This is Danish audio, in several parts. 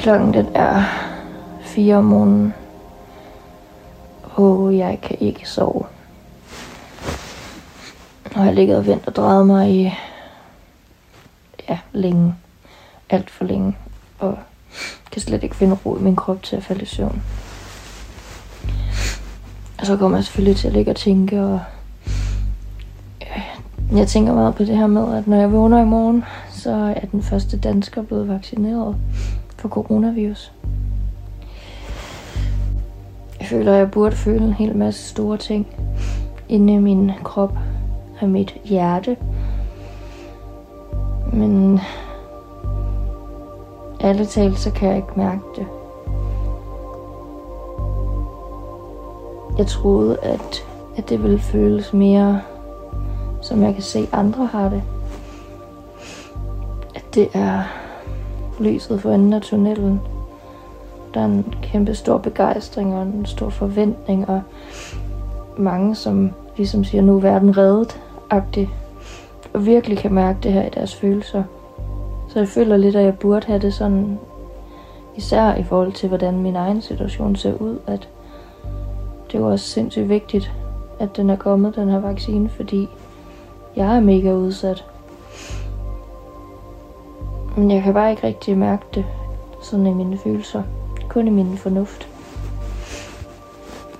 Klokken den er 4 om morgenen. Og jeg kan ikke sove. Og jeg ligget og ventet og drejet mig i ja, længe. Alt for længe. Og kan slet ikke finde ro i min krop til at falde i søvn. Og så kommer jeg selvfølgelig til at ligge og tænke, og jeg tænker meget på det her med, at når jeg vågner i morgen, så er den første dansker blevet vaccineret for coronavirus. Jeg føler, at jeg burde føle en hel masse store ting inde i min krop og mit hjerte. Men alle talt, så kan jeg ikke mærke det. Jeg troede, at, at det ville føles mere, som jeg kan se andre har det. At det er lyset for enden af tunnelen. Der er en kæmpe stor begejstring og en stor forventning, og mange, som ligesom siger, nu er verden reddet, agtigt, og virkelig kan mærke det her i deres følelser. Så jeg føler lidt, at jeg burde have det sådan, især i forhold til, hvordan min egen situation ser ud, at det er jo også sindssygt vigtigt, at den er kommet, den her vaccine, fordi jeg er mega udsat. Men jeg kan bare ikke rigtig mærke det sådan i mine følelser. Kun i min fornuft.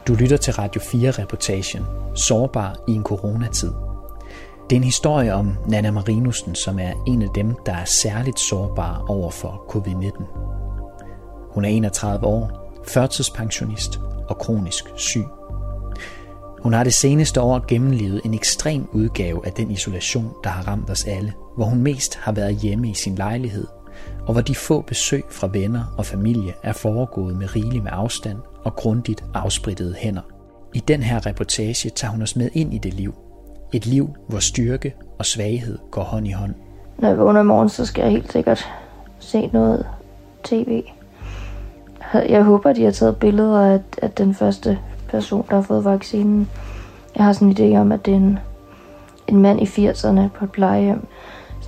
Du lytter til Radio 4-reportagen Sårbar i en coronatid. Det er en historie om Nana Marinussen, som er en af dem, der er særligt sårbar over for covid-19. Hun er 31 år, førtidspensionist og kronisk syg. Hun har det seneste år gennemlevet en ekstrem udgave af den isolation, der har ramt os alle, hvor hun mest har været hjemme i sin lejlighed, og hvor de få besøg fra venner og familie er foregået med rigelig med afstand og grundigt afsprittede hænder. I den her reportage tager hun os med ind i det liv. Et liv, hvor styrke og svaghed går hånd i hånd. Når jeg vågner i morgen, så skal jeg helt sikkert se noget tv. Jeg håber, de har taget billeder af, af den første person, der har fået vaccinen. Jeg har sådan en idé om, at det er en, en mand i 80'erne på et plejehjem.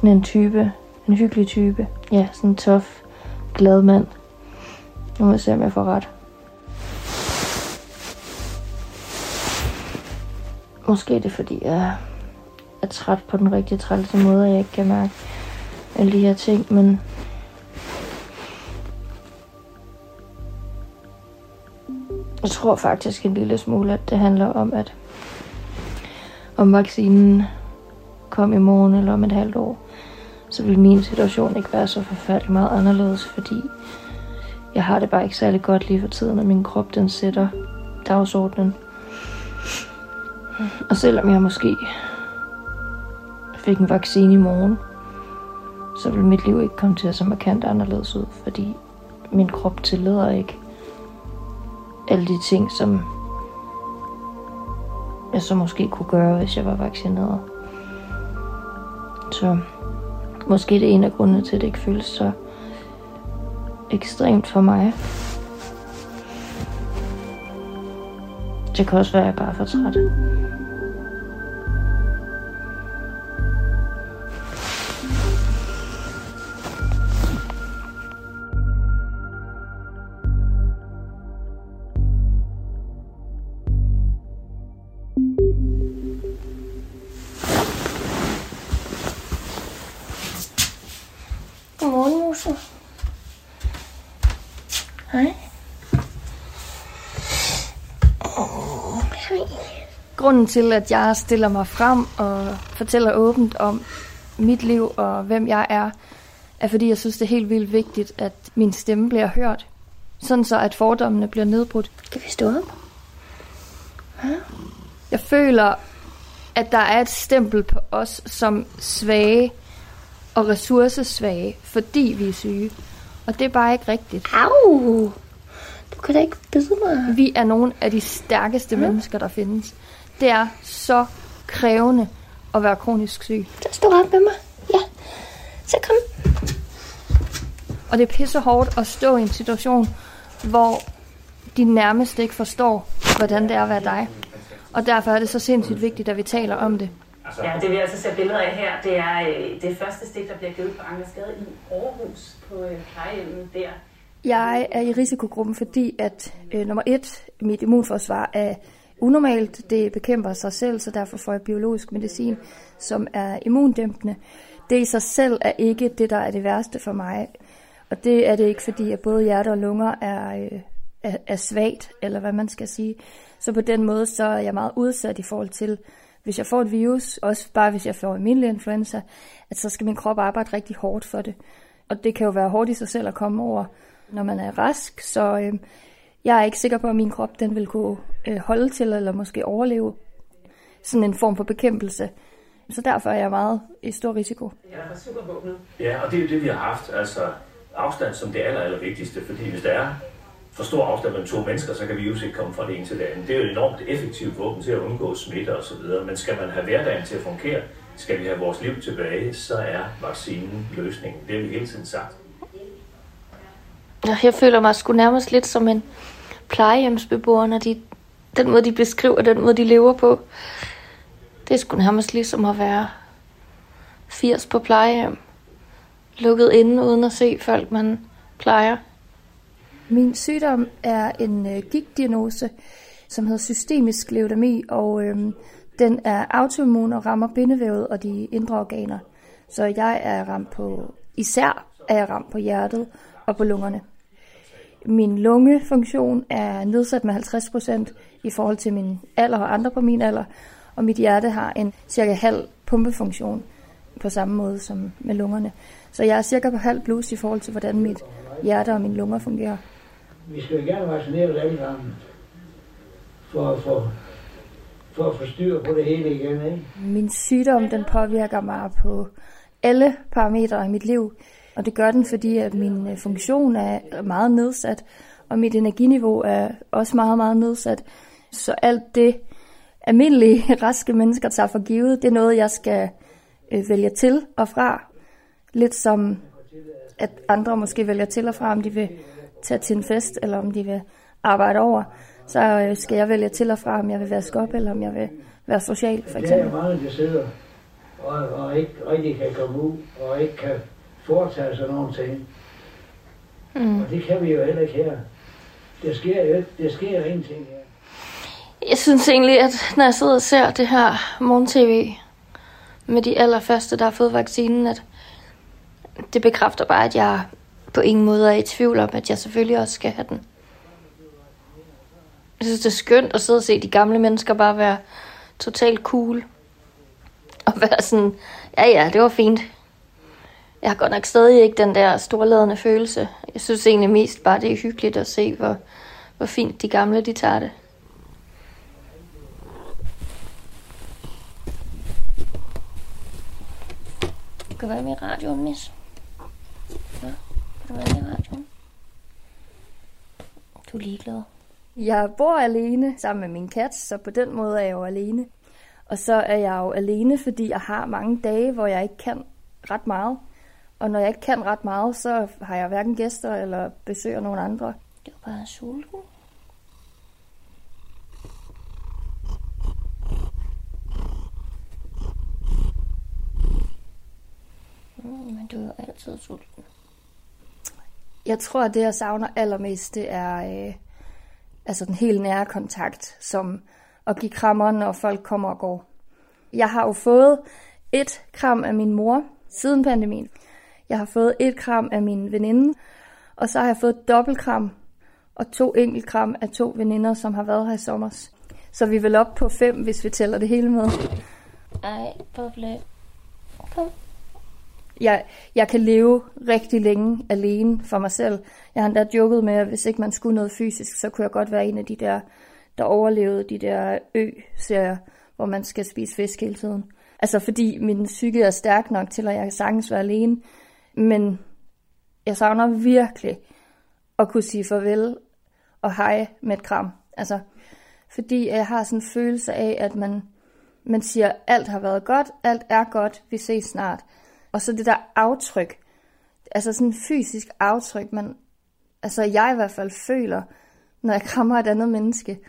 Sådan en type, en hyggelig type. Ja, sådan en tof, glad mand. Nu må jeg se, om jeg får ret. Måske er det fordi, jeg er træt på den rigtige trælse måde, og jeg ikke kan mærke alle de her ting, men jeg tror faktisk en lille smule, at det handler om, at om vaccinen kom i morgen eller om et halvt år, så vil min situation ikke være så forfærdelig meget anderledes, fordi jeg har det bare ikke særlig godt lige for tiden, og min krop den sætter dagsordenen. Og selvom jeg måske fik en vaccine i morgen, så vil mit liv ikke komme til at se markant anderledes ud, fordi min krop tillader ikke alle de ting, som jeg så måske kunne gøre, hvis jeg var vaccineret. Så måske det er en af grundene til, at det ikke føles så ekstremt for mig. Det kan også være, at jeg bare er for træt. Grunden til, at jeg stiller mig frem og fortæller åbent om mit liv og hvem jeg er, er fordi jeg synes, det er helt vildt vigtigt, at min stemme bliver hørt. Sådan så, at fordommene bliver nedbrudt. Kan vi stå op? Ja. Jeg føler, at der er et stempel på os som svage og ressourcesvage, fordi vi er syge. Og det er bare ikke rigtigt. Au! Du kan da ikke bide mig. Vi er nogle af de stærkeste ja. mennesker, der findes. Det er så krævende at være kronisk syg. Så stå op med mig. Ja. Så kom. Og det er pisse hårdt at stå i en situation, hvor de nærmeste ikke forstår, hvordan det er at være dig. Og derfor er det så sindssygt vigtigt, at vi taler om det. Ja, det vi altså ser billeder af her, det er øh, det første stik, der bliver givet på Ankersgade i Aarhus på øh, plejehjemmet der. Jeg er i risikogruppen, fordi at øh, nummer et, mit immunforsvar er unormalt. Det bekæmper sig selv, så derfor får jeg biologisk medicin, som er immundæmpende. Det i sig selv er ikke det, der er det værste for mig. Og det er det ikke, fordi at både hjerte og lunger er, øh, er, er svagt, eller hvad man skal sige. Så på den måde, så er jeg meget udsat i forhold til, hvis jeg får et virus, også bare hvis jeg får almindelig influenza, at så skal min krop arbejde rigtig hårdt for det. Og det kan jo være hårdt i sig selv at komme over, når man er rask. Så øh, jeg er ikke sikker på, at min krop den vil kunne øh, holde til, eller måske overleve sådan en form for bekæmpelse. Så derfor er jeg meget i stor risiko. Ja, og det er jo det, vi har haft. Altså afstand som det aller, aller vigtigste, fordi hvis der er for stor afstand mellem to mennesker, så kan virus ikke komme fra det ene til det andet. Det er jo et enormt effektivt våben til at undgå smitte osv., men skal man have hverdagen til at fungere, skal vi have vores liv tilbage, så er vaccinen løsningen. Det har vi hele tiden sagt. Jeg føler mig sgu nærmest lidt som en plejehjemsbeboer, når de, den måde, de beskriver, den måde, de lever på. Det er sgu nærmest ligesom at være 80 på plejehjem. Lukket inde, uden at se folk, man plejer. Min sygdom er en øh, gigtdiagnose, som hedder systemisk leudemi, og øh, den er autoimmun og rammer bindevævet og de indre organer. Så jeg er ramt på, især er jeg ramt på hjertet og på lungerne. Min lungefunktion er nedsat med 50% i forhold til min alder og andre på min alder, og mit hjerte har en cirka halv pumpefunktion på samme måde som med lungerne. Så jeg er cirka på halv plus i forhold til, hvordan mit hjerte og mine lunger fungerer. Vi skal jo gerne vaccinere alle sammen, for at få for at få styr på det hele igen, ikke? Min sygdom, den påvirker mig på alle parametre i mit liv. Og det gør den, fordi at min øh, funktion er meget nedsat, og mit energiniveau er også meget, meget nedsat. Så alt det almindelige, raske mennesker tager for givet, det er noget, jeg skal øh, vælge til og fra. Lidt som at andre måske vælger til og fra, om de vil tage til en fest, eller om de vil arbejde over så øh, skal jeg vælge til og fra, om jeg vil være skop, eller om jeg vil være social, for eksempel. Det er mange, der sidder og, og ikke rigtig kan komme ud, og ikke kan foretage sig nogen ting. Mm. Og det kan vi jo heller ikke her. Der sker jo det sker jo ingenting her. Jeg synes egentlig, at når jeg sidder og ser det her morgen-tv med de allerførste, der har fået vaccinen, at det bekræfter bare, at jeg på ingen måde er i tvivl om, at jeg selvfølgelig også skal have den. Jeg synes, det er skønt at sidde og se de gamle mennesker bare være totalt cool. Og være sådan, ja ja, det var fint. Jeg har godt nok stadig ikke den der storladende følelse. Jeg synes egentlig mest bare, det er hyggeligt at se, hvor, hvor fint de gamle de tager det. Du kan være med i radioen, miss. Ja, kan du være med i radioen? Du er ligeglad. Jeg bor alene sammen med min kat, så på den måde er jeg jo alene. Og så er jeg jo alene, fordi jeg har mange dage, hvor jeg ikke kan ret meget. Og når jeg ikke kan ret meget, så har jeg hverken gæster eller besøger nogen andre. Det var bare sulten. Mm, men du er jo altid sulten. Jeg tror, at det, jeg savner allermest, det er øh, altså den helt nære kontakt, som at give krammer, når folk kommer og går. Jeg har jo fået et kram af min mor siden pandemien. Jeg har fået et kram af min veninde, og så har jeg fået et dobbeltkram og to kram af to veninder, som har været her i sommer. Så vi er vel op på fem, hvis vi tæller det hele med. Ej, Boble. Kom jeg, jeg kan leve rigtig længe alene for mig selv. Jeg har endda joket med, at hvis ikke man skulle noget fysisk, så kunne jeg godt være en af de der, der overlevede de der ø-serier, hvor man skal spise fisk hele tiden. Altså fordi min psyke er stærk nok til, at jeg kan sagtens være alene. Men jeg savner virkelig at kunne sige farvel og hej med et kram. Altså, fordi jeg har sådan en følelse af, at man, man siger, alt har været godt, alt er godt, vi ses snart. Og så det der aftryk, altså sådan en fysisk aftryk, man, altså jeg i hvert fald føler, når jeg krammer et andet menneske,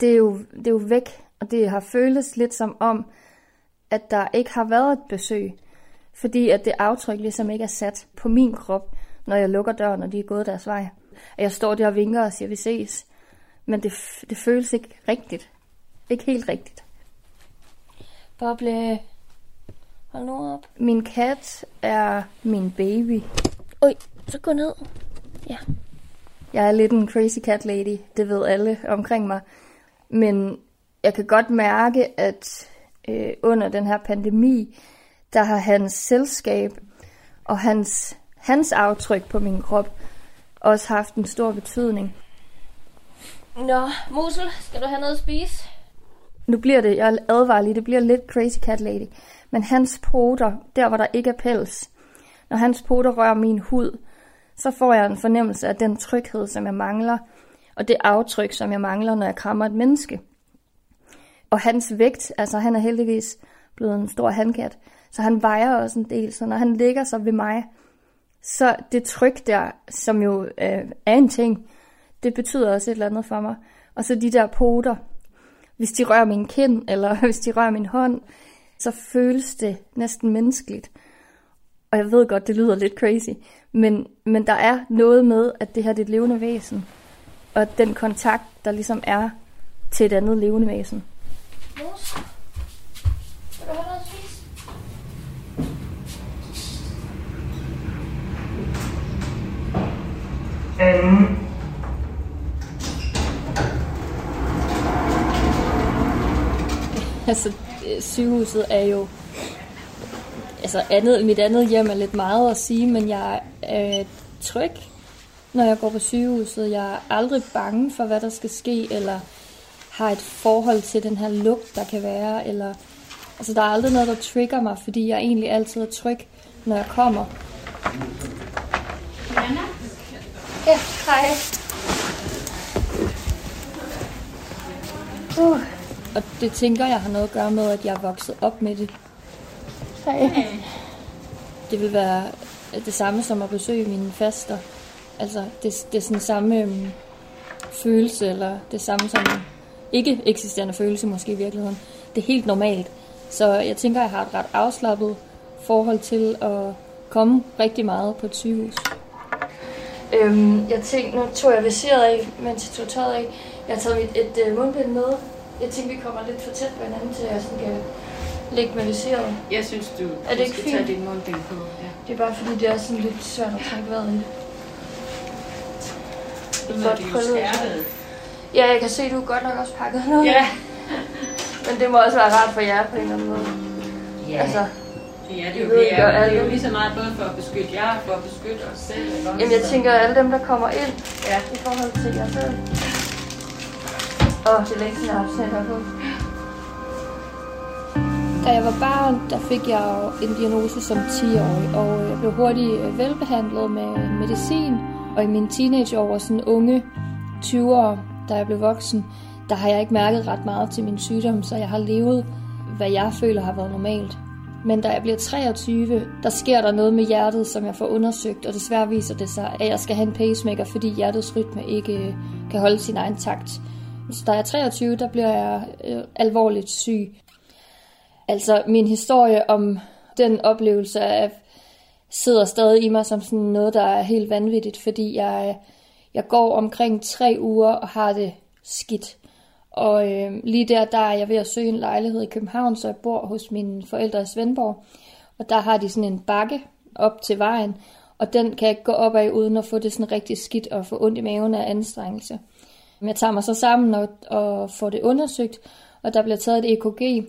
det er jo, det er jo væk, og det har føles lidt som om, at der ikke har været et besøg, fordi at det aftryk ligesom ikke er sat på min krop, når jeg lukker døren, og de er gået deres vej. At jeg står der og vinker og siger, vi ses. Men det, det føles ikke rigtigt. Ikke helt rigtigt. Boble, hold nu op. Min kat er min baby. Oj, så gå ned. Ja. Jeg er lidt en crazy cat lady, det ved alle omkring mig. Men jeg kan godt mærke, at øh, under den her pandemi, der har hans selskab og hans, hans aftryk på min krop også haft en stor betydning. Nå, Musel, skal du have noget at spise? Nu bliver det, jeg advarer lige, det bliver lidt crazy cat lady. Men hans poter, der hvor der ikke er pels, når hans poter rører min hud, så får jeg en fornemmelse af den tryghed, som jeg mangler, og det aftryk, som jeg mangler, når jeg krammer et menneske. Og hans vægt, altså han er heldigvis blevet en stor handkat, så han vejer også en del, så når han ligger sig ved mig, så det tryk der, som jo øh, er en ting, det betyder også et eller andet for mig. Og så de der poter, hvis de rører min kind, eller hvis de rører min hånd, så føles det næsten menneskeligt. Og jeg ved godt, det lyder lidt crazy, men, men der er noget med, at det her det er et levende væsen, og den kontakt, der ligesom er til et andet levende væsen. Mos, vil du have spise? Øhm, Altså, øh, sygehuset er jo... Altså, andet, mit andet hjem er lidt meget at sige, men jeg er tryg, når jeg går på sygehuset. Jeg er aldrig bange for, hvad der skal ske, eller har et forhold til den her lugt, der kan være, eller... Altså, der er aldrig noget, der trigger mig, fordi jeg egentlig altid er tryg, når jeg kommer. Ja, hej. Uh. Og det tænker jeg har noget at gøre med, at jeg er vokset op med det. Hej. Det vil være det samme som at besøge mine faster. Altså, det, det er sådan samme øhm, følelse, eller det samme som ikke eksisterende følelse måske i virkeligheden. Det er helt normalt. Så jeg tænker, jeg har et ret afslappet forhold til at komme rigtig meget på et sygehus. Øhm, jeg tænkte, nu tog jeg visiret af, mens jeg tog tøjet af. Jeg har taget mit, et øh, mundbind med. Jeg tænkte, vi kommer lidt for tæt på hinanden, til jeg sådan kan ligge med visiret. Jeg synes, du, Er det ikke skal fint? tage din mundbind på. Ja. Det er bare fordi, det er sådan lidt svært at trække vejret i det. Nu godt er de jo skærpet. Ja, jeg kan se, at du er godt nok også pakket noget. Ja. Men det må også være rart for jer på en eller anden måde. ja. Altså, ja, det er, jo, ved det, er, det er jo lige så meget både for at beskytte jer og for at beskytte os selv. Ikke? jamen jeg tænker, alle dem, der kommer ind ja. i forhold til jer selv. Åh, det er længe siden, jeg har haft her på. Da jeg var barn, der fik jeg jo en diagnose som 10-årig, og jeg blev hurtigt øh, velbehandlet med medicin. Og i mine teenageår, sådan unge 20'ere, da jeg blev voksen, der har jeg ikke mærket ret meget til min sygdom, så jeg har levet, hvad jeg føler har været normalt. Men da jeg bliver 23, der sker der noget med hjertet, som jeg får undersøgt, og desværre viser det sig, at jeg skal have en pacemaker, fordi hjertets rytme ikke øh, kan holde sin egen takt. Så da jeg er 23, der bliver jeg øh, alvorligt syg. Altså, min historie om den oplevelse af, sidder stadig i mig som sådan noget, der er helt vanvittigt, fordi jeg, jeg går omkring tre uger og har det skidt. Og øh, lige der, der er jeg ved at søge en lejlighed i København, så jeg bor hos mine forældre i Svendborg. Og der har de sådan en bakke op til vejen, og den kan jeg ikke gå op af, uden at få det sådan rigtig skidt og få ondt i maven af anstrengelse. Men jeg tager mig så sammen og, og får det undersøgt, og der bliver taget et EKG.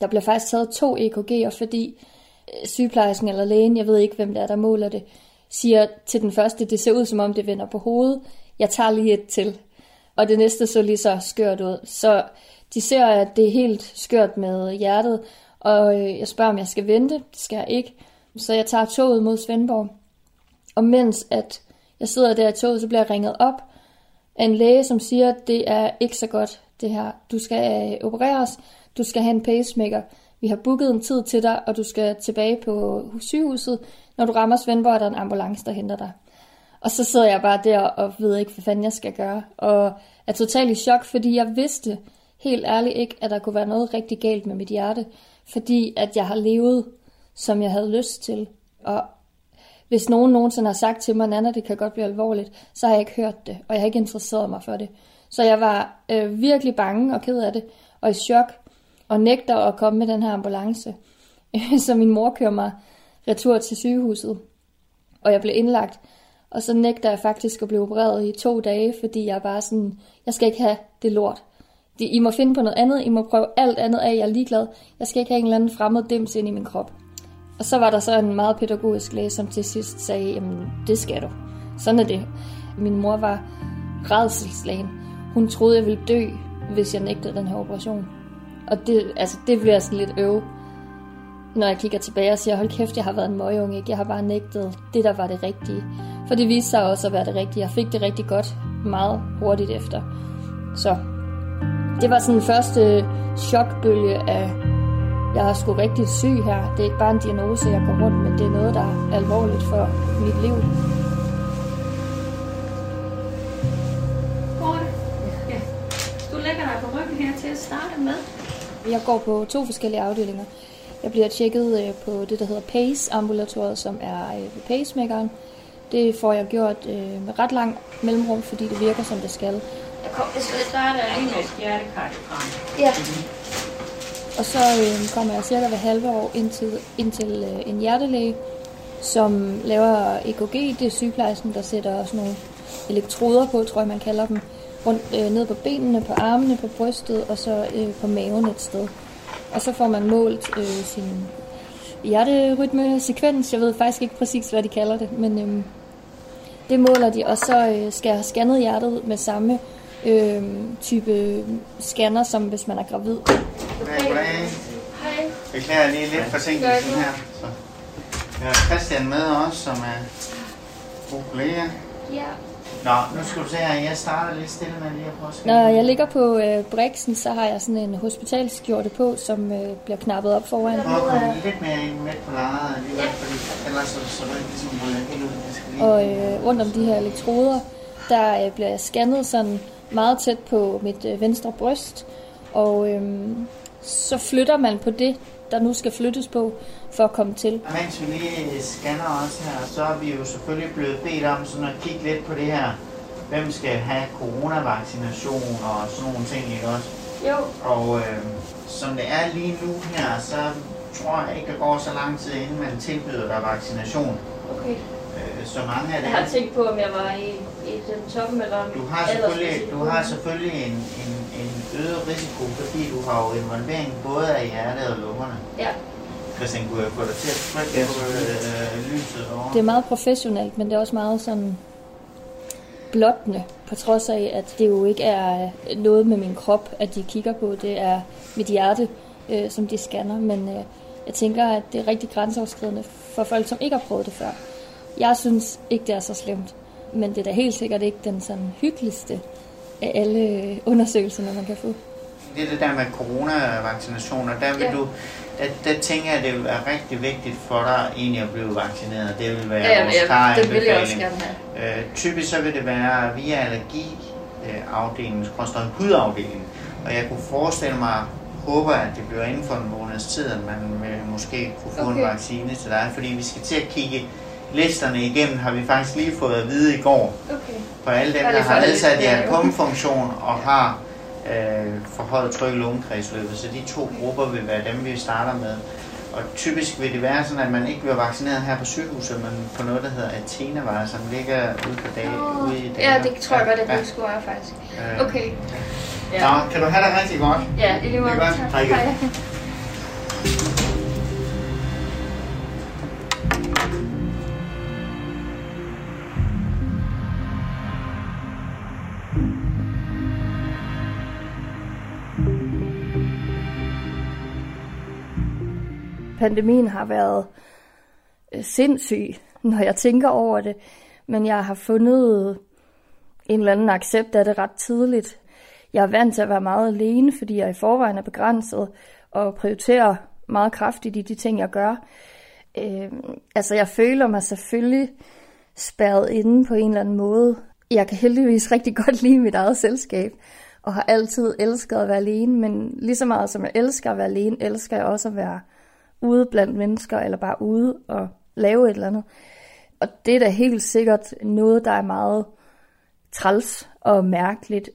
Der bliver faktisk taget to EKG'er, fordi øh, sygeplejersken eller lægen, jeg ved ikke, hvem det er, der måler det, siger til den første, det ser ud som om det vender på hovedet. Jeg tager lige et til. Og det næste så lige så skørt ud. Så de ser, at det er helt skørt med hjertet, og øh, jeg spørger, om jeg skal vente. Det skal jeg ikke. Så jeg tager toget mod Svendborg. Og mens at jeg sidder der i toget, så bliver jeg ringet op af en læge, som siger, at det er ikke så godt, det her. Du skal øh, opereres, du skal have en pacemaker. Vi har booket en tid til dig, og du skal tilbage på sygehuset. Når du rammer Svendborg, er der en ambulance, der henter dig. Og så sidder jeg bare der og ved ikke, hvad fanden jeg skal gøre. Og er totalt i chok, fordi jeg vidste helt ærligt ikke, at der kunne være noget rigtig galt med mit hjerte. Fordi at jeg har levet, som jeg havde lyst til. Og hvis nogen nogensinde har sagt til mig, Nana, det kan godt blive alvorligt, så har jeg ikke hørt det, og jeg har ikke interesseret mig for det. Så jeg var øh, virkelig bange og ked af det, og i chok, og nægter at komme med den her ambulance. så min mor kører mig retur til sygehuset, og jeg blev indlagt. Og så nægter jeg faktisk at blive opereret i to dage, fordi jeg bare sådan, jeg skal ikke have det lort. I må finde på noget andet, I må prøve alt andet af, jeg er ligeglad. Jeg skal ikke have en eller anden fremmed dims ind i min krop. Og så var der så en meget pædagogisk læge, som til sidst sagde, jamen det skal du. Sådan er det. Min mor var redselslægen. Hun troede, jeg ville dø, hvis jeg nægtede den her operation. Og det, altså, det bliver sådan lidt øve, når jeg kigger tilbage og siger, hold kæft, jeg har været en møgeunge, ikke? Jeg har bare nægtet det, der var det rigtige. For det viste sig også at være det rigtige. Jeg fik det rigtig godt meget hurtigt efter. Så det var sådan en første chokbølge af, jeg er sgu rigtig syg her. Det er ikke bare en diagnose, jeg går rundt med. Det er noget, der er alvorligt for mit liv. Ja. Du lægger dig på ryggen her til at starte med. Jeg går på to forskellige afdelinger. Jeg bliver tjekket øh, på det, der hedder PACE-ambulatoriet, som er øh, pacemakeren. Det får jeg gjort øh, med ret lang mellemrum, fordi det virker, som det skal. Jeg kom, jeg skal starte lige med et hjertekardiogram. Ja. Og så øh, kommer jeg cirka hver halve år ind til, ind til øh, en hjertelæge, som laver EKG. Det er sygeplejersken, der sætter sådan nogle elektroder på, tror jeg, man kalder dem. Rundt, øh, ned på benene, på armene, på brystet og så øh, på maven et sted. Og så får man målt øh, sin hjerterytme-sekvens. Jeg ved faktisk ikke præcis, hvad de kalder det, men øh, det måler de. Og så øh, skal jeg have scannet hjertet med samme øh, type scanner, som hvis man er gravid. Goddag, goddag. Hej. Beklager lige lidt forsinkelsen her. Så. Jeg har Christian med også, som er god kollega. Ja. Nå, nu skal du se her, jeg starter lidt stille med lige at prøve at skrive. Når jeg ligger på øh, Brixen, så har jeg sådan en hospitalskjorte på, som øh, bliver knappet op foran. Prøv at komme lidt mere ind midt på lejret alligevel, fordi ellers så, så er det ligesom ruller helt ud. Og øh, rundt om de her elektroder, der øh, bliver jeg scannet sådan meget tæt på mit øh, venstre bryst. Og øh, så flytter man på det, der nu skal flyttes på, for at komme til. Mens vi lige scanner også her, så er vi jo selvfølgelig blevet bedt om sådan at kigge lidt på det her. Hvem skal have coronavaccination og sådan nogle ting, ikke også? Jo. Og øh, som det er lige nu her, så tror jeg ikke, der går så lang tid, inden man tilbyder dig vaccination. Okay. Øh, så mange af Jeg dem... har tænkt på, om jeg var i, i den toppen eller Du har selvfølgelig, du har selvfølgelig en, en, en øget risiko, fordi du har jo involvering både af hjertet og lungerne. Ja. Christian, kunne jeg få dig til at trykke på øh, lyset over? Det er meget professionelt, men det er også meget sådan blottende, på trods af, at det jo ikke er noget med min krop, at de kigger på. Det er mit hjerte, øh, som de scanner, men øh, jeg tænker, at det er rigtig grænseoverskridende for folk, som ikke har prøvet det før. Jeg synes ikke, det er så slemt, men det er da helt sikkert ikke den sådan hyggeligste af alle undersøgelserne, man kan få. Det er det der med coronavaccinationer, der vil Ja. du, der, der tænker jeg, at det vil være rigtig vigtigt for dig egentlig at blive vaccineret. Det vil være Ja, vores ja, klare det vil jeg også gerne have. Øh, typisk så vil det være via allergi øh, hudafdelingen. Og jeg kunne forestille mig, håber at det bliver inden for en måneds tid, at man vil måske kunne få okay. en vaccine til dig. Fordi vi skal til at kigge listerne igennem, har vi faktisk lige fået at vide i går. Okay. For alle dem, der har nedsat jo. hjertekumfunktion og har øh, forhøjet tryk i lungekredsløbet. Så de to grupper vil være dem, vi starter med. Og typisk vil det være sådan, at man ikke bliver vaccineret her på sygehuset, men på noget, der hedder Athenavej, som ligger ude på dag, Nå, ude i Danmark. Ja, det tror jeg godt, at ja. det skulle være faktisk. Øh, Okay. Nå, kan du have det rigtig godt? Ja, i lige måde. Det er godt. Tak. Hej igen. Hej. Pandemien har været øh, sindssyg, når jeg tænker over det, men jeg har fundet en eller anden accept af det ret tidligt. Jeg er vant til at være meget alene, fordi jeg i forvejen er begrænset og prioriterer meget kraftigt i de ting, jeg gør. Øh, altså, jeg føler mig selvfølgelig spærret inde på en eller anden måde. Jeg kan heldigvis rigtig godt lide mit eget selskab, og har altid elsket at være alene, men lige så meget som jeg elsker at være alene, elsker jeg også at være ude blandt mennesker, eller bare ude og lave et eller andet. Og det er da helt sikkert noget, der er meget træls og mærkeligt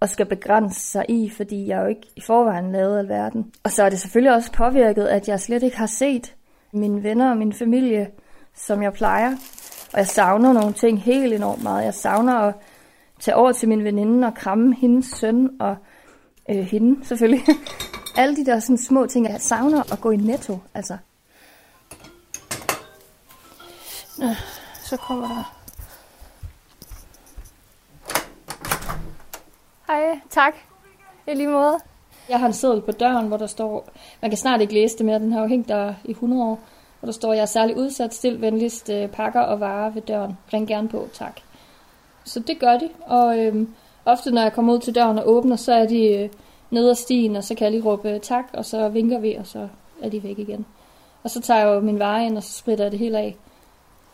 og skal begrænse sig i, fordi jeg jo ikke i forvejen lavede alverden. Og så er det selvfølgelig også påvirket, at jeg slet ikke har set mine venner og min familie, som jeg plejer. Og jeg savner nogle ting helt enormt meget. Jeg savner at tage over til min veninde og kramme hendes søn og øh, hende selvfølgelig. Alle de der sådan små ting, jeg savner at gå i netto. Altså. Nå, så kommer der Hej, tak. I lige måde. Jeg har en seddel på døren, hvor der står, man kan snart ikke læse det mere, den har jo hængt der i 100 år, hvor der står, jeg er særlig udsat, stil venligst øh, pakker og varer ved døren. Ring gerne på, tak. Så det gør de, og øhm, ofte når jeg kommer ud til døren og åbner, så er de øh, ned ad stien, og så kan jeg lige råbe øh, tak, og så vinker vi, og så er de væk igen. Og så tager jeg jo min vare ind, og så spritter jeg det hele af.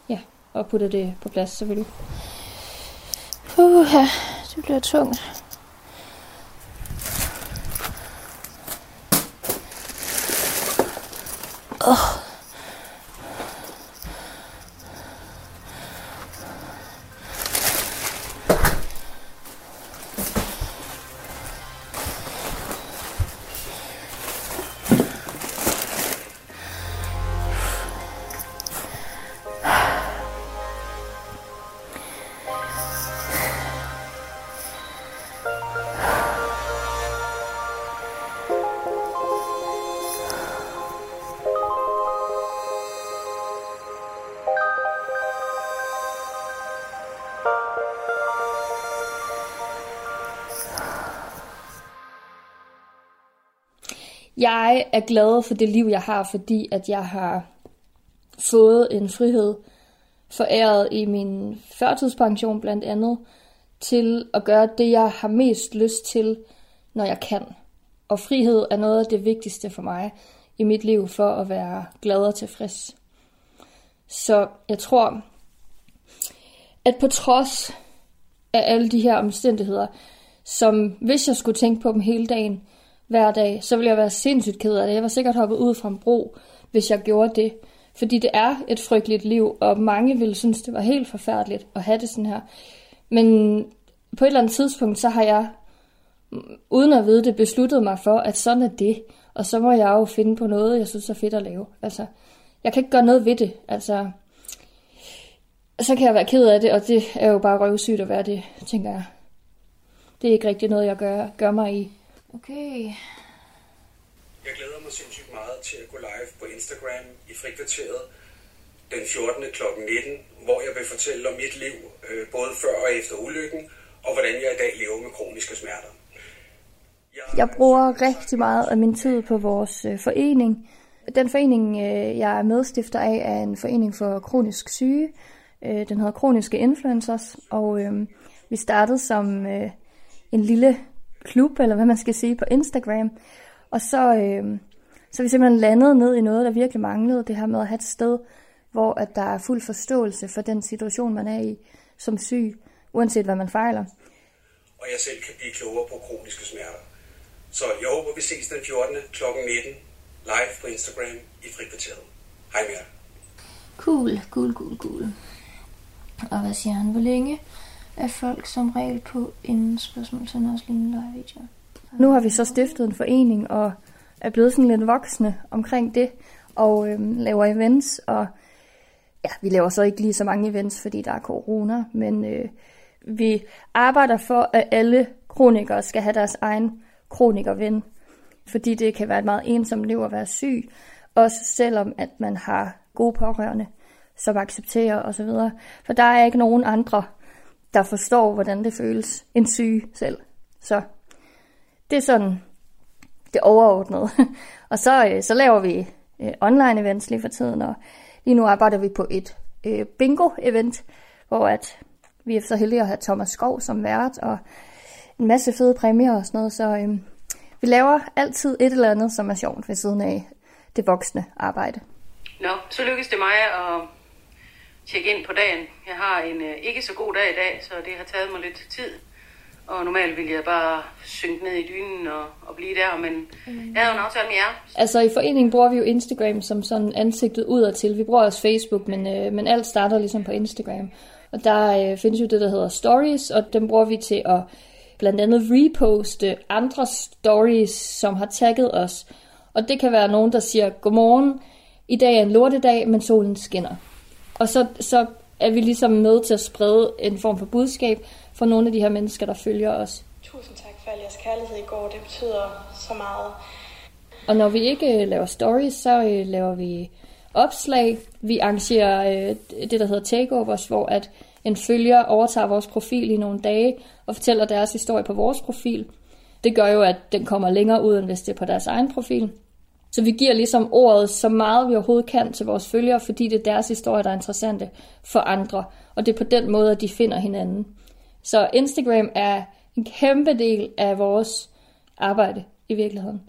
Ja, og putter det på plads selvfølgelig. Puh, ja, det bliver tungt. Oh. Jeg er glad for det liv, jeg har, fordi at jeg har fået en frihed foræret i min førtidspension blandt andet, til at gøre det, jeg har mest lyst til, når jeg kan. Og frihed er noget af det vigtigste for mig i mit liv for at være glad og tilfreds. Så jeg tror, at på trods af alle de her omstændigheder, som hvis jeg skulle tænke på dem hele dagen, hver dag, så ville jeg være sindssygt ked af det. Jeg var sikkert hoppet ud fra en bro, hvis jeg gjorde det. Fordi det er et frygteligt liv, og mange ville synes, det var helt forfærdeligt at have det sådan her. Men på et eller andet tidspunkt, så har jeg, mm, uden at vide det, besluttet mig for, at sådan er det. Og så må jeg jo finde på noget, jeg synes er fedt at lave. Altså, jeg kan ikke gøre noget ved det. Altså, så kan jeg være ked af det, og det er jo bare røvsygt at være det, tænker jeg. Det er ikke rigtig noget, jeg gør, gør mig i. Okay. Jeg glæder mig sindssygt meget til at gå live på Instagram i frikvarteret den 14. kl. 19, hvor jeg vil fortælle om mit liv, øh, både før og efter ulykken, og hvordan jeg i dag lever med kroniske smerter. Jeg, jeg bruger rigtig meget af min tid på vores øh, forening. Den forening, øh, jeg er medstifter af, er en forening for kronisk syge. Den hedder Kroniske Influencers, og øh, vi startede som en lille klub, eller hvad man skal sige, på Instagram. Og så, øh, så er vi simpelthen landet ned i noget, der virkelig manglede, det her med at have et sted, hvor at der er fuld forståelse for den situation, man er i som syg, uanset hvad man fejler. Og jeg selv kan blive klogere på kroniske smerter. Så jeg håber, vi ses den 14. kl. 19 live på Instagram i Frikvarteret. Hej med jer. Cool, cool, cool, cool. Og hvad siger han? Hvor længe er folk som regel på inden spørgsmålstegn også lignende live-videoer. Nu har vi så stiftet en forening og er blevet sådan lidt voksne omkring det og øhm, laver events og ja, vi laver så ikke lige så mange events, fordi der er corona, men øh, vi arbejder for, at alle kronikere skal have deres egen kronikerven, fordi det kan være et meget ensomt liv at være syg, også selvom at man har gode pårørende, som accepterer osv. For der er ikke nogen andre, der forstår, hvordan det føles en syge selv. Så det er sådan det overordnede. og så, øh, så laver vi øh, online events lige for tiden, og lige nu arbejder vi på et øh, bingo-event, hvor at vi er så heldige at have Thomas Skov som vært, og en masse fede præmier og sådan noget, så øh, vi laver altid et eller andet, som er sjovt ved siden af det voksne arbejde. Nå, så lykkes det mig at tjekke ind på dagen. Jeg har en øh, ikke så god dag i dag, så det har taget mig lidt tid Og normalt ville jeg bare synke ned i dynen og, og blive der, men mm. jeg havde en aftale med jer. Altså i foreningen bruger vi jo Instagram som sådan ansigtet udadtil. Vi bruger også Facebook, men, øh, men alt starter ligesom på Instagram. Og der øh, findes jo det, der hedder stories, og dem bruger vi til at blandt andet reposte andre stories, som har tagget os. Og det kan være nogen, der siger, godmorgen, i dag er en lortedag, men solen skinner. Og så, så er vi ligesom med til at sprede en form for budskab for nogle af de her mennesker, der følger os. Tusind tak for al jeres kærlighed i går. Det betyder så meget. Og når vi ikke øh, laver stories, så øh, laver vi opslag. Vi arrangerer øh, det, der hedder takeovers, hvor at en følger overtager vores profil i nogle dage og fortæller deres historie på vores profil. Det gør jo, at den kommer længere ud, end hvis det er på deres egen profil. Så vi giver ligesom ordet så meget vi overhovedet kan til vores følgere, fordi det er deres historie, der er interessante for andre. Og det er på den måde, at de finder hinanden. Så Instagram er en kæmpe del af vores arbejde i virkeligheden.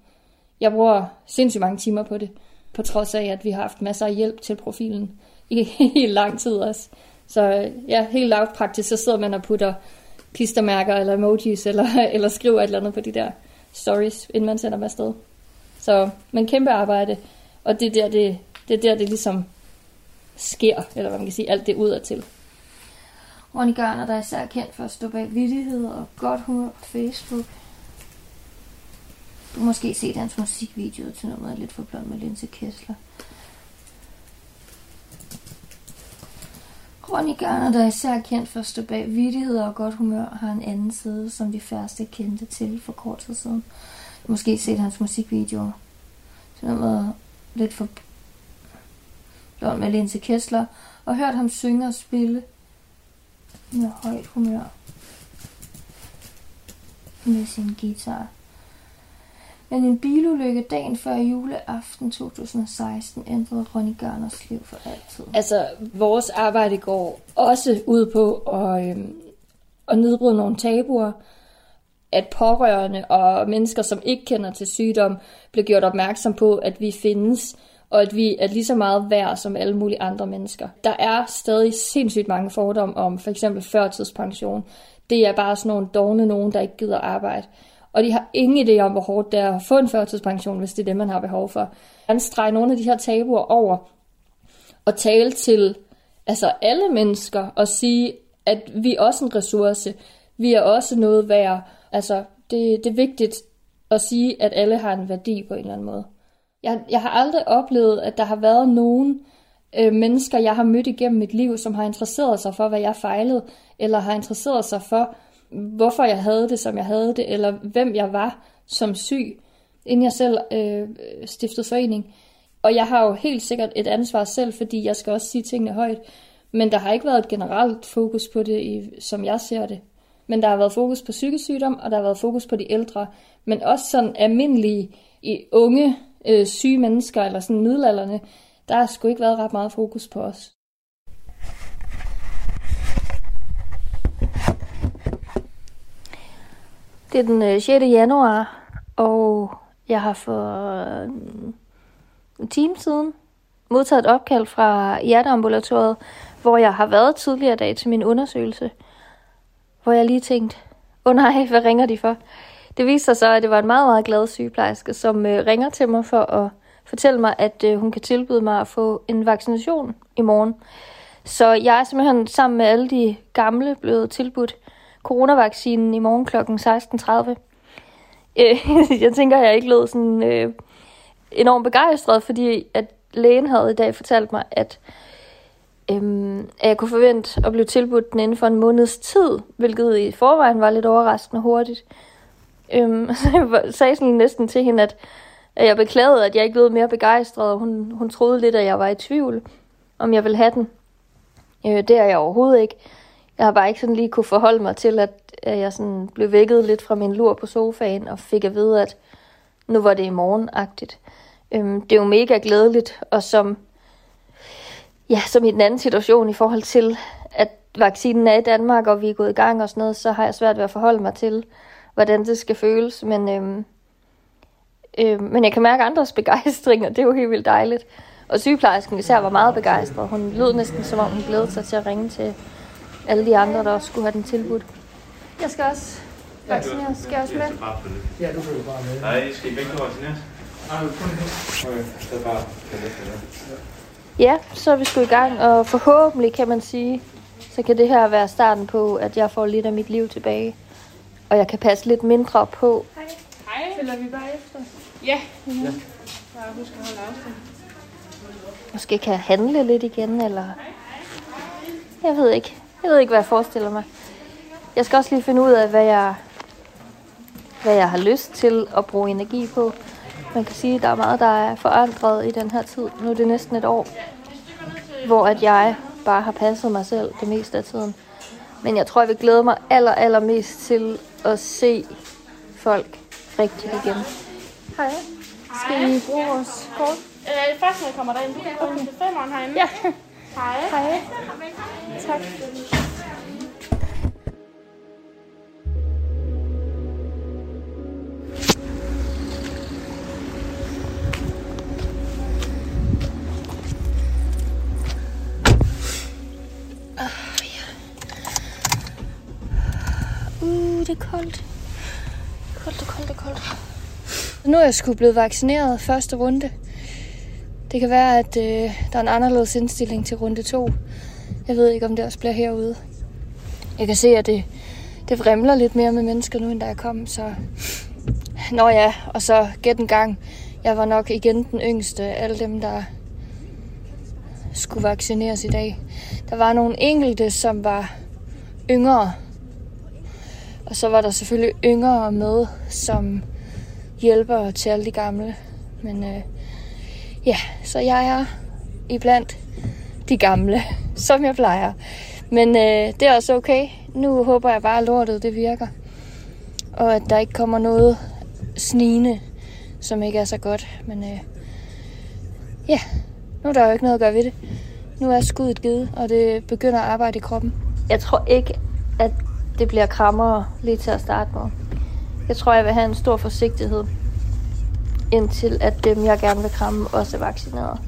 Jeg bruger sindssygt mange timer på det, på trods af, at vi har haft masser af hjælp til profilen i i lang tid også. Så øh, ja, helt lavpraktisk, så sidder man og putter klistermærker eller emojis, eller, eller skriver et eller andet på de der stories, inden man sender dem afsted. Så man kæmpe arbejde, og det er der, det, det, er der, det ligesom sker, eller hvad man kan sige, alt det ud til. Ronny Gørner, der er især kendt for at stå bag vidtighed og godt humør på Facebook. Du har måske set hans musikvideo til nummeret Lidt for blond med Linse Kessler. Ronny Gørner, der er især kendt for at stå bag vidtighed og godt humør, har en anden side, som de færreste kendte til for kort tid siden. Måske set hans musikvideoer. Til var Lidt for blond med Linse Kessler, og hørt ham synge og spille med højt humør med sin guitar. Men en bilulykke dagen før juleaften 2016 ændrede Ronny Garners liv for altid. Altså, vores arbejde går også ud på at, øhm, at nedbryde nogle tabuer, at pårørende og mennesker, som ikke kender til sygdom, bliver gjort opmærksom på, at vi findes, og at vi er lige så meget værd som alle mulige andre mennesker. Der er stadig sindssygt mange fordomme om for eksempel førtidspension. Det er bare sådan nogle dogne nogen, der ikke gider arbejde. Og de har ingen idé om, hvor hårdt det er at få en førtidspension, hvis det er det, man har behov for. Man streger nogle af de her tabuer over og tale til altså alle mennesker og sige, at vi er også en ressource. Vi er også noget værd. Altså, det, det er vigtigt at sige, at alle har en værdi på en eller anden måde. Jeg, jeg har aldrig oplevet, at der har været nogen øh, mennesker, jeg har mødt igennem mit liv, som har interesseret sig for, hvad jeg fejlede, eller har interesseret sig for, hvorfor jeg havde det, som jeg havde det, eller hvem jeg var som syg, inden jeg selv øh, stiftede forening. Og jeg har jo helt sikkert et ansvar selv, fordi jeg skal også sige tingene højt. Men der har ikke været et generelt fokus på det, i, som jeg ser det. Men der har været fokus på psykisk sygdom, og der har været fokus på de ældre. Men også sådan almindelige i unge øh, syge mennesker, eller sådan middelalderne, der har sgu ikke været ret meget fokus på os. Det er den øh, 6. Januar, og jeg har for øh, en time siden modtaget et opkald fra hjerteambulatoriet, hvor jeg har været tidligere dag til min undersøgelse, hvor jeg lige tænkte, åh oh nej, hvad ringer de for? Det viste sig så, at det var en meget, meget glad sygeplejerske, som øh, ringer til mig for at fortælle mig, at øh, hun kan tilbyde mig at få en vaccination i morgen. Så jeg er simpelthen sammen med alle de gamle blevet tilbudt coronavaccinen i morgen kl. 16.30. Øh, jeg tænker, at jeg ikke lød sådan øh, enormt begejstret, fordi at lægen havde i dag fortalt mig, at, Øhm, at jeg kunne forvente at blive tilbudt den inden for en måneds tid, hvilket i forvejen var lidt overraskende hurtigt. Øhm, så jeg sagde sådan næsten til hende, at, at jeg beklagede, at jeg ikke blev mere begejstret, og hun, hun troede lidt, at jeg var i tvivl, om jeg ville have den. Øh, det er jeg overhovedet ikke. Jeg har bare ikke sådan lige kunne forholde mig til, at jeg sådan blev vækket lidt fra min lur på sofaen og fik at vide, at nu var det i morgen-agtigt. Øhm, det er jo mega glædeligt, og som, ja, som i den anden situation i forhold til, at vaccinen er i Danmark, og vi er gået i gang og sådan noget, så har jeg svært ved at forholde mig til, hvordan det skal føles. Men, øhm, øhm, men jeg kan mærke andres begejstring, og det er jo helt vildt dejligt. Og sygeplejersken især var meget begejstret. Hun lød næsten, som om hun glædede sig til at ringe til alle de andre, der også skulle have den tilbudt. Jeg skal også vaccineres. Skal jeg også med? Ja, du følger bare med. Nej, skal I begge vaccineres? Nej, kun her. Okay, så er det bare Ja, så er vi sgu i gang, og forhåbentlig kan man sige, så kan det her være starten på, at jeg får lidt af mit liv tilbage. Og jeg kan passe lidt mindre på. Hej. Følger vi bare efter? Ja. ja. Bare husk at holde afstand. Måske kan jeg handle lidt igen, eller... Jeg ved ikke. Jeg ved ikke, hvad jeg forestiller mig. Jeg skal også lige finde ud af, hvad jeg, hvad jeg har lyst til at bruge energi på. Man kan sige, at der er meget, der er forandret i den her tid. Nu er det næsten et år, hvor at jeg bare har passet mig selv det meste af tiden. Men jeg tror, jeg vil glæde mig aller, aller mest til at se folk rigtigt igen. Hej. Skal I bruge vores kort? Øh, først når jeg kommer derind, du kan gå ind til femeren herinde. Ja. Hej. Hej. Tak. Det er koldt. Koldt, koldt, koldt. Nu er jeg sgu blevet vaccineret første runde. Det kan være, at øh, der er en anderledes indstilling til runde 2. Jeg ved ikke, om det også bliver herude. Jeg kan se, at det, det vrimler lidt mere med mennesker nu, end da jeg kom, så... Nå ja, og så gæt en gang. Jeg var nok igen den yngste af alle dem, der skulle vaccineres i dag. Der var nogle enkelte, som var yngre. Og så var der selvfølgelig yngre med, som hjælper til alle de gamle. Men øh, ja, så jeg er iblandt de gamle, som jeg plejer. Men øh, det er også okay. Nu håber jeg bare, at lortet det virker. Og at der ikke kommer noget snigende, som ikke er så godt. Men øh, ja, nu er der jo ikke noget at gøre ved det. Nu er skuddet givet, og det begynder at arbejde i kroppen. Jeg tror ikke, at det bliver krammer lige til at starte med. Jeg tror, jeg vil have en stor forsigtighed, indtil at dem, jeg gerne vil kramme, også er vaccineret.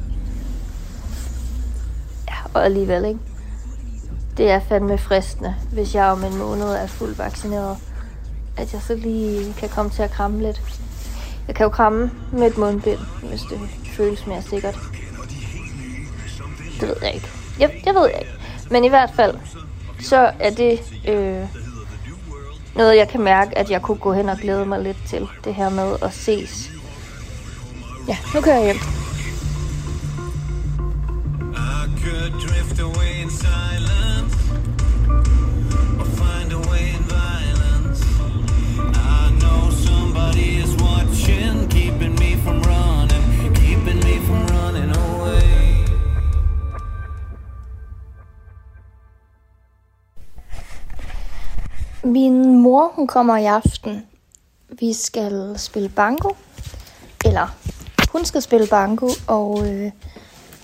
Ja, og alligevel ikke. Det er fandme fristende, hvis jeg om en måned er fuldt vaccineret, at jeg så lige kan komme til at kramme lidt. Jeg kan jo kramme med et mundbind, hvis det føles mere sikkert. Det ved jeg ikke. Jeg, jeg ved jeg ikke. Men i hvert fald, så er det øh, noget, jeg kan mærke, at jeg kunne gå hen og glæde mig lidt til. Det her med at ses. Ja, nu kører jeg hjem. I could drift away inside Min mor, hun kommer i aften. Vi skal spille banko. Eller, hun skal spille banko, og øh,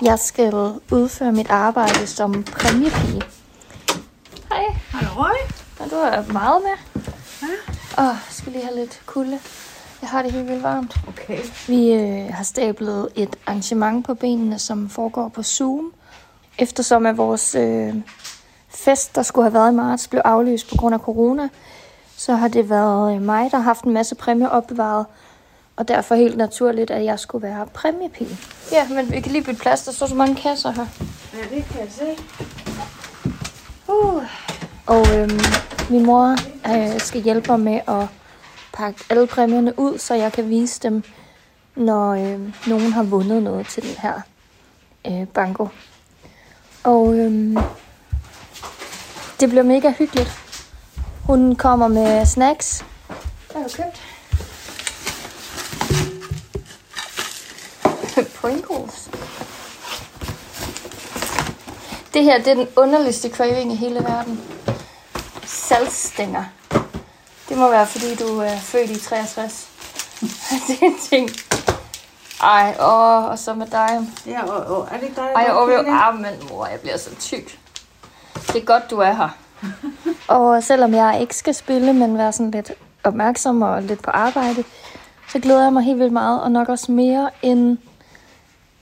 jeg skal udføre mit arbejde som præmiepige. Hej. Halløj. Og du er meget med. Ja. Åh, jeg skal lige have lidt kulde. Jeg har det helt vildt varmt. Okay. Vi øh, har stablet et arrangement på benene, som foregår på Zoom. Eftersom at vores øh, fest, der skulle have været i marts, blev aflyst på grund af corona, så har det været øh, mig, der har haft en masse præmier opbevaret. Og derfor helt naturligt, at jeg skulle være præmiepige. Ja, men vi kan lige bytte plads. Der står så mange kasser her. Ja, det kan jeg se. Uh. Og øhm, min mor øh, skal hjælpe mig med at pakke alle præmierne ud, så jeg kan vise dem, når øh, nogen har vundet noget til den her øh, banko. Og øhm, det bliver mega hyggeligt. Hun kommer med snacks. Hvad har du købt? Pringles. Det her, det er den underligste craving i hele verden. Saltstænger. Det må være, fordi du er født i 63. det er en ting. Ej, åh, og så med dig. Ja, og, og er det ikke dig, Ej, og ah, men mor, jeg bliver så tyk. Det er godt, du er her. og selvom jeg ikke skal spille, men være sådan lidt opmærksom og lidt på arbejde, så glæder jeg mig helt vildt meget, og nok også mere, end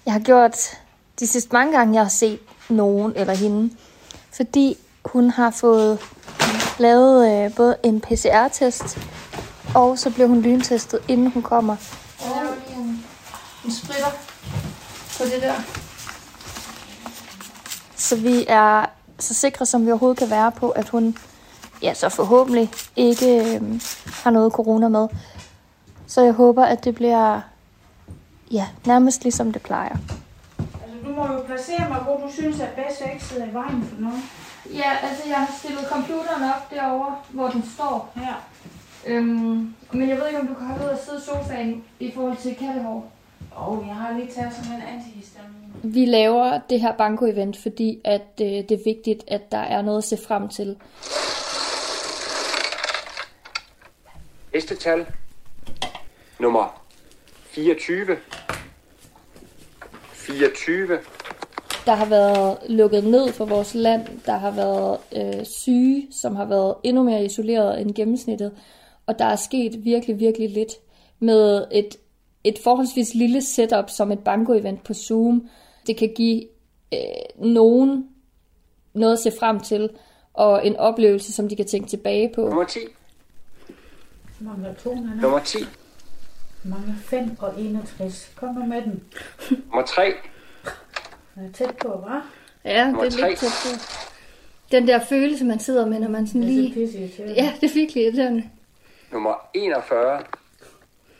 jeg har gjort de sidste mange gange, jeg har set nogen eller hende. Fordi hun har fået lavet øh, både en PCR-test, og så bliver hun lyntestet, inden hun kommer. Og der er lige en, en spritter på det der. Så vi er så sikre, som vi overhovedet kan være på, at hun ja, så forhåbentlig ikke øh, har noget corona med. Så jeg håber, at det bliver ja, nærmest ligesom det plejer. Altså, du må jo placere mig, hvor du synes er bedst, at jeg ikke sidder i vejen for noget. Ja, altså jeg har stillet computeren op derovre, hvor den står. Ja. Øhm, men jeg ved ikke, om du kan holde ud og sidde i sofaen i forhold til kattehår. Åh, oh, jeg har lige taget sådan en antihistamin. Vi laver det her banko-event, fordi at, øh, det er vigtigt, at der er noget at se frem til. Næste tal. Nummer 24. 24. Der har været lukket ned for vores land. Der har været øh, syge, som har været endnu mere isoleret end gennemsnittet. Og der er sket virkelig, virkelig lidt med et, et forholdsvis lille setup som et banko-event på Zoom. Det kan give øh, nogen noget at se frem til, og en oplevelse, som de kan tænke tilbage på. Nummer 10. Mangler to, Nana. Nummer 10. Mangler 5 og 61. Kom nu med den. Nummer 3. Er jeg tæt på, hva'? Ja, Nummer det er tre. lidt tæt på. Den der følelse, man sidder med, når man sådan Det er så lige... pisseirriterende. Ja, det er virkelig irriterende. Nummer 41.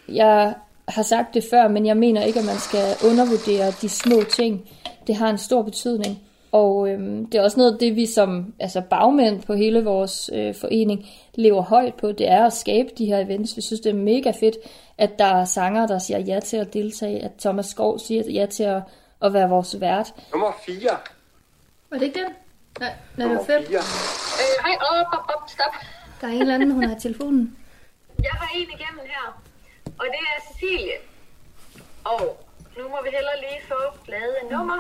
Jeg har sagt det før, men jeg mener ikke, at man skal undervurdere de små ting. Det har en stor betydning. Og øhm, det er også noget af det, vi som altså bagmænd på hele vores øh, forening lever højt på. Det er at skabe de her events. Vi synes, det er mega fedt, at der er sanger, der siger ja til at deltage. At Thomas Skov siger ja til at, at være vores vært. Nummer 4. Var det ikke den? Nej, nej det Nummer var fedt. 4. Øh, hej, op, op, op, stop. Der er en eller anden, hun har i telefonen. Jeg har en igennem her, og det er Cecilie. Og nu må vi heller lige få lavet et nummer.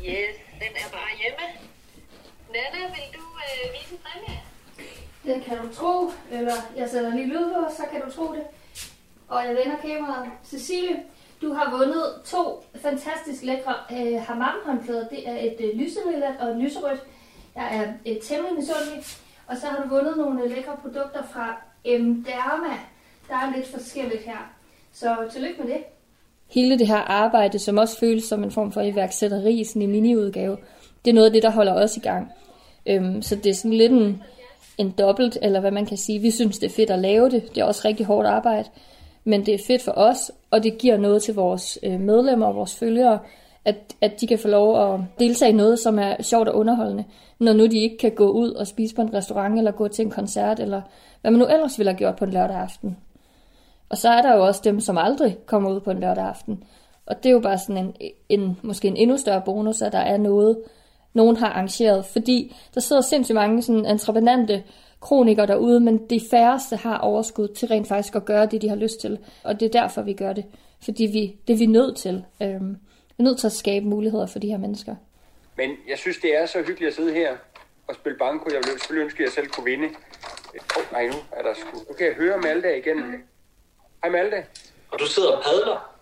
Yes, den er bare hjemme. Nana, vil du øh, vise en præmie? Den kan du tro, eller jeg sætter lige lyd på, så kan du tro det. Og jeg vender kameraet. Cecilie, du har vundet to fantastisk lækre øh, hammam-håndklæder. Det er et øh, lyselilla og et lyserødt. Jeg er øh, temmelig misundelig. Og så har du vundet nogle øh, lækre produkter fra M. Der er lidt forskelligt her. Så tillykke med det. hele det her arbejde, som også føles som en form for iværksætteri, sådan i miniudgave, det er noget af det, der holder os i gang. Øhm, så det er sådan lidt en, en dobbelt, eller hvad man kan sige. Vi synes, det er fedt at lave det. Det er også rigtig hårdt arbejde. Men det er fedt for os, og det giver noget til vores øh, medlemmer og vores følgere, at, at de kan få lov at deltage i noget, som er sjovt og underholdende, når nu de ikke kan gå ud og spise på en restaurant, eller gå til en koncert, eller hvad man nu ellers ville have gjort på en lørdag aften. Og så er der jo også dem, som aldrig kommer ud på en lørdag aften. Og det er jo bare sådan en, en måske en endnu større bonus, at der er noget, nogen har arrangeret. Fordi der sidder sindssygt mange sådan entreprenante kronikere derude, men de færreste har overskud til rent faktisk at gøre det, de har lyst til. Og det er derfor, vi gør det. Fordi vi, det er vi nødt til. Øhm, vi er nødt til at skabe muligheder for de her mennesker. Men jeg synes, det er så hyggeligt at sidde her og spille banko. Jeg ville selvfølgelig ønske, at jeg selv kunne vinde. Åh, oh, nej, nu er der sgu... Nu kan jeg høre Malte igen. Hej Malte. Og du sidder og padler?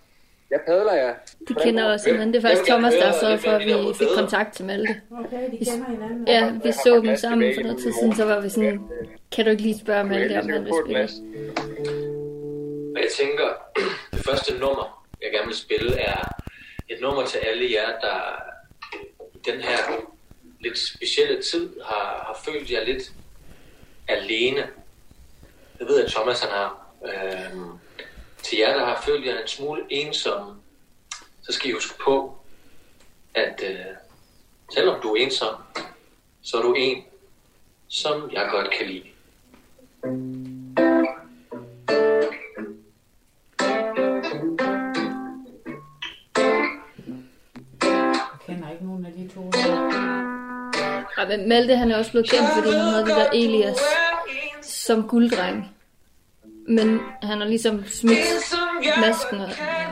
Jeg padler, ja. De kender os simpelthen. Det er faktisk Thomas, der sørgede for, at vi fik kontakt til Malte. Okay, de kender hinanden. Ja, vi så dem sammen for noget tid siden, så var vi sådan, kan du ikke lige spørge Malte, om han vil spille? Og jeg tænker, det første nummer, jeg gerne vil spille, er et nummer til alle jer, der i den her lidt specielle tid har, har følt jer lidt alene. Jeg ved, at Thomas han har. Øhm, til jer, der har følt jer en smule ensomme, så skal I huske på, at øh, selvom du er ensom, så er du en, som jeg godt kan lide. Jeg kender ikke nogen af de to. Men Malte han er også blevet kendt, fordi han havde det der Elias som gulddreng. Men han har ligesom smidt masken, og,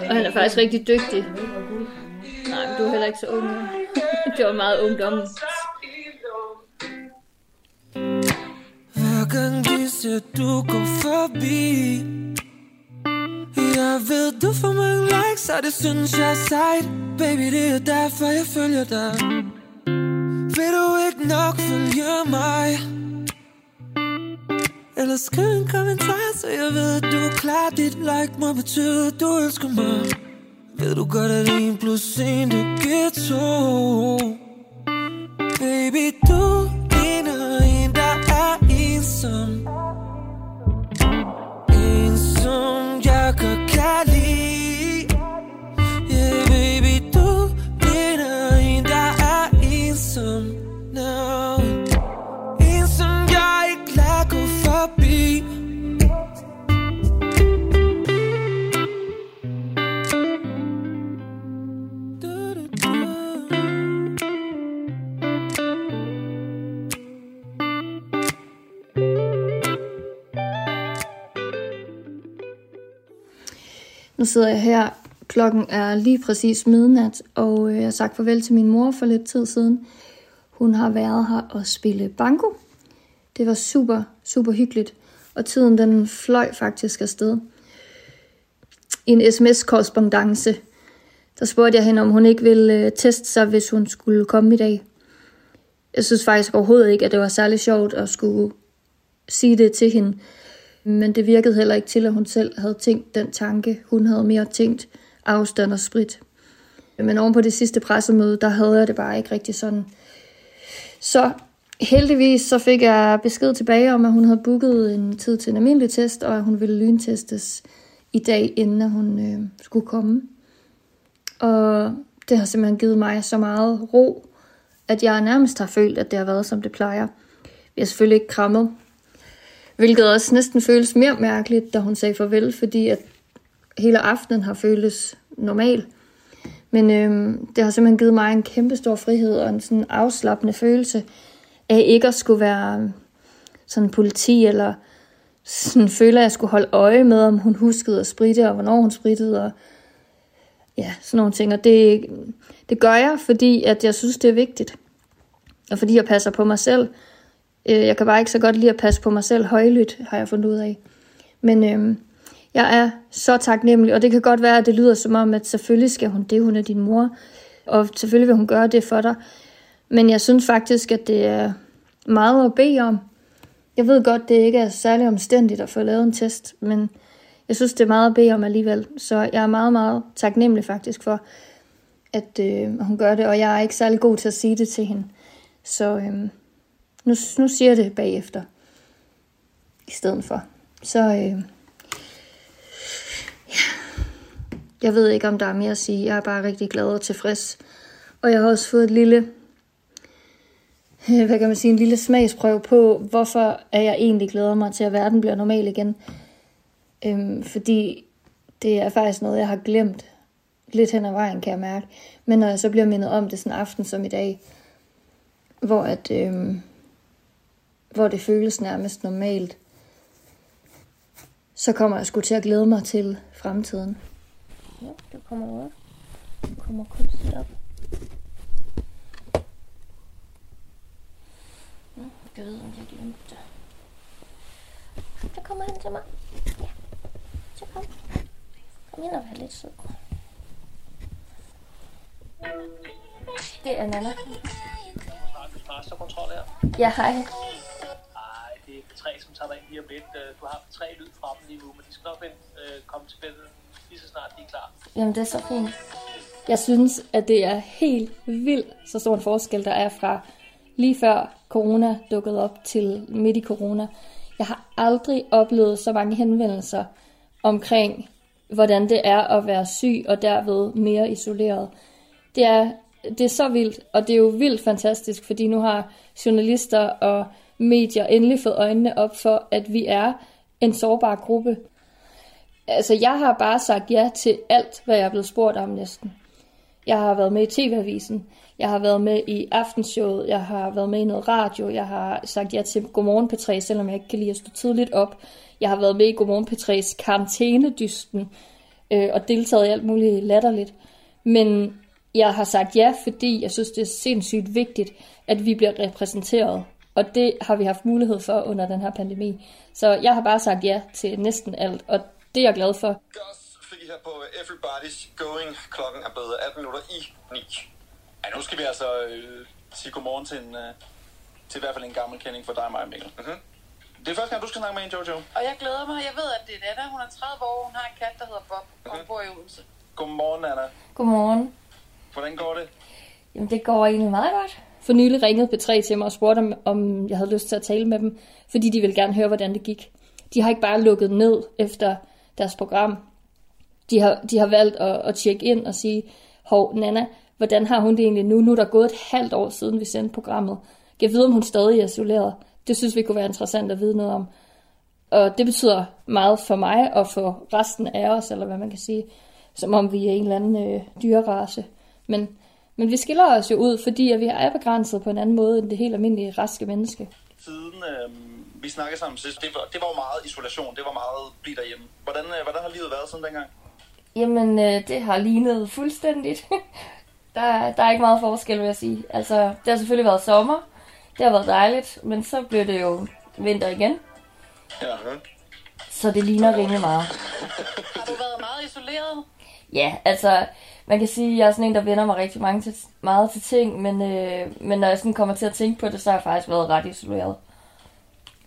og han er faktisk rigtig dygtig. Nej, men du er heller ikke så ung. det var meget ungdommen. Hver gang vi ser du går forbi Jeg ved du får mange likes Og det synes jeg er sejt Baby det er derfor jeg følger dig Vil du ikke nok følge mig eller skriv en kommentar, så jeg ved, at du er klar Dit like må betyde, at du elsker mig. Ved du godt, at en plus en, det giver to? Nu sidder jeg her. Klokken er lige præcis midnat, og øh, jeg har sagt farvel til min mor for lidt tid siden. Hun har været her og spille banko. Det var super, super hyggeligt, og tiden den fløj faktisk afsted. I en sms-korrespondence, der spurgte jeg hende, om hun ikke ville øh, teste sig, hvis hun skulle komme i dag. Jeg synes faktisk overhovedet ikke, at det var særlig sjovt at skulle sige det til hende. Men det virkede heller ikke til, at hun selv havde tænkt den tanke. Hun havde mere tænkt afstand og sprit. Men oven på det sidste pressemøde, der havde jeg det bare ikke rigtig sådan. Så heldigvis så fik jeg besked tilbage om, at hun havde booket en tid til en almindelig test, og at hun ville lyntestes i dag, inden hun øh, skulle komme. Og det har simpelthen givet mig så meget ro, at jeg nærmest har følt, at det har været, som det plejer. Vi har selvfølgelig ikke krammet, hvilket også næsten føles mere mærkeligt, da hun sagde farvel, fordi at hele aftenen har føltes normal. Men øhm, det har simpelthen givet mig en kæmpe stor frihed og en sådan afslappende følelse af ikke at skulle være øhm, sådan politi, eller sådan føle, at jeg skulle holde øje med, om hun huskede at spritte, og hvornår hun sprittede, og ja, sådan nogle ting. Og det, det gør jeg, fordi at jeg synes, det er vigtigt. Og fordi jeg passer på mig selv. Øh, Jeg kan bare ikke så godt lide at passe på mig selv højlydt, har jeg fundet ud af. Men øh, jeg er så taknemmelig, og det kan godt være, at det lyder som om, at selvfølgelig skal hun det, hun er din mor, og selvfølgelig vil hun gøre det for dig. Men jeg synes faktisk, at det er meget at bede om. Jeg ved godt, det ikke er særlig omstændigt at få lavet en test, men jeg synes, det er meget at bede om alligevel. Så jeg er meget, meget taknemmelig faktisk for, at øh, hun gør det, og jeg er ikke særlig god til at sige det til hende. Så øh, nu, nu siger jeg det bagefter, i stedet for. Så øh, ja. jeg ved ikke, om der er mere at sige. Jeg er bare rigtig glad og tilfreds. Og jeg har også fået et lille, øh, hvad kan man sige, en lille smagsprøve på, hvorfor er jeg egentlig glæder mig til, at verden bliver normal igen. Øhm, fordi det er faktisk noget, jeg har glemt lidt hen ad vejen, kan jeg mærke. Men når jeg så bliver mindet om det sådan en aften som i dag, hvor, at, øhm, hvor det føles nærmest normalt, så kommer jeg sgu til at glæde mig til fremtiden. Ja, det kommer op. Det kommer kunstigt op. Ja, jeg ved, om jeg glemte det. Så kommer han til mig. Ja, så kom. Kom ind og vær lidt sød. Det er Nana masterkontrol her. Ja, hej. Nej, det er P3, som tager dig ind lige om lidt. Øh, Du har P3 lyd fra dem lige nu, men de skal nok øh, komme til billedet lige så snart de er klar. Jamen, det er så fint. Jeg synes, at det er helt vildt, så stor en forskel, der er fra lige før corona dukkede op til midt i corona. Jeg har aldrig oplevet så mange henvendelser omkring, hvordan det er at være syg og derved mere isoleret. Det er, det er så vildt, og det er jo vildt fantastisk, fordi nu har journalister og medier endelig fået øjnene op for, at vi er en sårbar gruppe. Altså, jeg har bare sagt ja til alt, hvad jeg er blevet spurgt om næsten. Jeg har været med i TV-avisen, jeg har været med i aftenshowet, jeg har været med i noget radio, jeg har sagt ja til Godmorgen P3, selvom jeg ikke kan lide at stå tidligt op. Jeg har været med i Godmorgen P3's karantænedysten øh, og deltaget i alt muligt latterligt. Men jeg har sagt ja, fordi jeg synes, det er sindssygt vigtigt, at vi bliver repræsenteret. Og det har vi haft mulighed for under den her pandemi. Så jeg har bare sagt ja til næsten alt, og det er jeg glad for. fri her på Everybody's Going. Klokken er blevet 18 minutter i 9. Ja, nu skal vi altså øh, sige godmorgen til, en, øh, til i hvert fald en gammel kending for dig og mig, Mikkel. Mm-hmm. Det er første gang, du skal snakke med en, Jojo. Og jeg glæder mig. Jeg ved, at det er Nana. Hun er 30 år. Hun har en kat, der hedder Bob. Og hun bor i Odense. Godmorgen, Anna. Godmorgen. Hvordan går det? Jamen, det går egentlig meget godt. For nylig ringede P3 til mig og spurgte, om, om jeg havde lyst til at tale med dem, fordi de ville gerne høre, hvordan det gik. De har ikke bare lukket ned efter deres program. De har, de har valgt at, at tjekke ind og sige, hov, Nana, hvordan har hun det egentlig nu? Nu er der gået et halvt år siden, vi sendte programmet. Jeg ved, om hun stadig er isoleret. Det synes vi kunne være interessant at vide noget om. Og det betyder meget for mig og for resten af os, eller hvad man kan sige, som om vi er en eller anden øh, dyrerace. Men, men vi skiller os jo ud, fordi at vi er begrænset på en anden måde end det helt almindelige raske menneske. Siden øh, vi snakkede sammen sidst, det var, det var jo meget isolation, det var meget bliv derhjemme. Hvordan, øh, hvordan har livet været siden dengang? Jamen, øh, det har lignet fuldstændigt. der, er- der er ikke meget forskel, vil jeg sige. Altså, det har selvfølgelig været sommer. Det har været dejligt, men så blev det jo vinter igen. Ja. Så det ligner rimelig meget. Har du været meget isoleret? Ja, altså, man kan sige, at jeg er sådan en, der vender mig rigtig mange til, meget til ting, men, øh, men når jeg sådan kommer til at tænke på det, så har jeg faktisk været ret isoleret.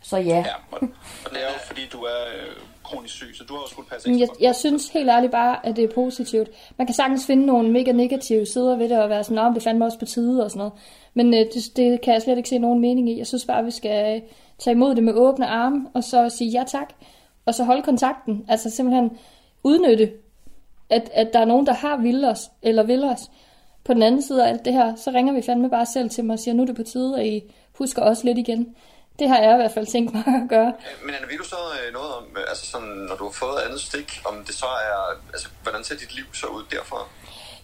Så ja. ja og, og det er jo fordi, du er øh, kronisk syg, så du har jo skulle passe ekstra jeg, jeg synes helt ærligt bare, at det er positivt. Man kan sagtens finde nogle mega negative sider ved det, og være sådan, om det fandme også på tide og sådan noget. Men øh, det, det kan jeg slet ikke se nogen mening i. Jeg synes bare, at vi skal øh, tage imod det med åbne arme, og så sige ja tak, og så holde kontakten. Altså simpelthen udnytte, at, at der er nogen, der har vil os, eller vil os. På den anden side af alt det her, så ringer vi fandme bare selv til mig og siger, nu er det på tide, at I husker os lidt igen. Det har jeg i hvert fald tænkt mig at gøre. Men Anna, ved du så øh, noget om, øh, altså sådan, når du har fået andet stik, om det så er, altså, hvordan ser dit liv så ud derfra?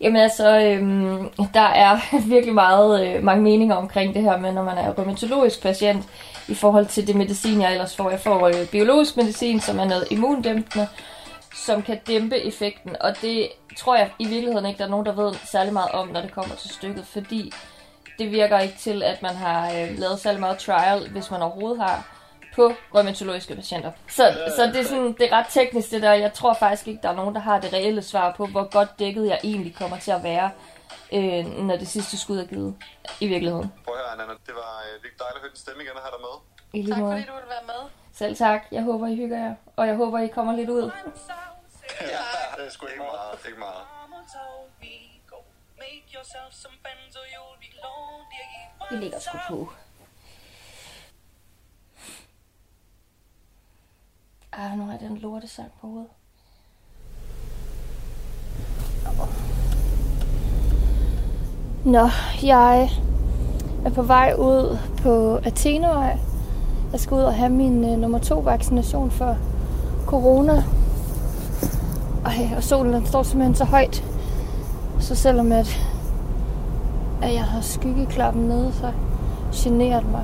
Jamen altså, øhm, der er virkelig meget, øh, mange meninger omkring det her med, når man er rheumatologisk patient, i forhold til det medicin, jeg ellers får. Jeg får øh, biologisk medicin, som er noget immundæmpende, som kan dæmpe effekten, og det tror jeg i virkeligheden ikke, der er nogen, der ved særlig meget om, når det kommer til stykket, fordi det virker ikke til, at man har øh, lavet særlig meget trial, hvis man overhovedet har, på rheumatologiske patienter. Så, så det, er sådan, det er ret teknisk det der. Jeg tror faktisk ikke, der er nogen, der har det reelle svar på, hvor godt dækket jeg egentlig kommer til at være, øh, når det sidste skud er givet i virkeligheden. Prøv at høre, Anna, det var øh, virkelig dejligt at høre din stemme igen og have dig med. I lige Tak måde. fordi du ville være med. Selv tak. Jeg håber, I hygger jer. Og jeg håber, I kommer lidt ud. Ja, det er sgu ikke meget, ikke meget. Vi ligger sgu på. Ej, nu har jeg den lortesang på hovedet. Nå, jeg er på vej ud på Athenøj. Jeg skal ud og have min uh, nummer to vaccination for corona. Ej, og solen den står simpelthen så højt. Så selvom at, at jeg har skyggeklappen nede, så generer det mig.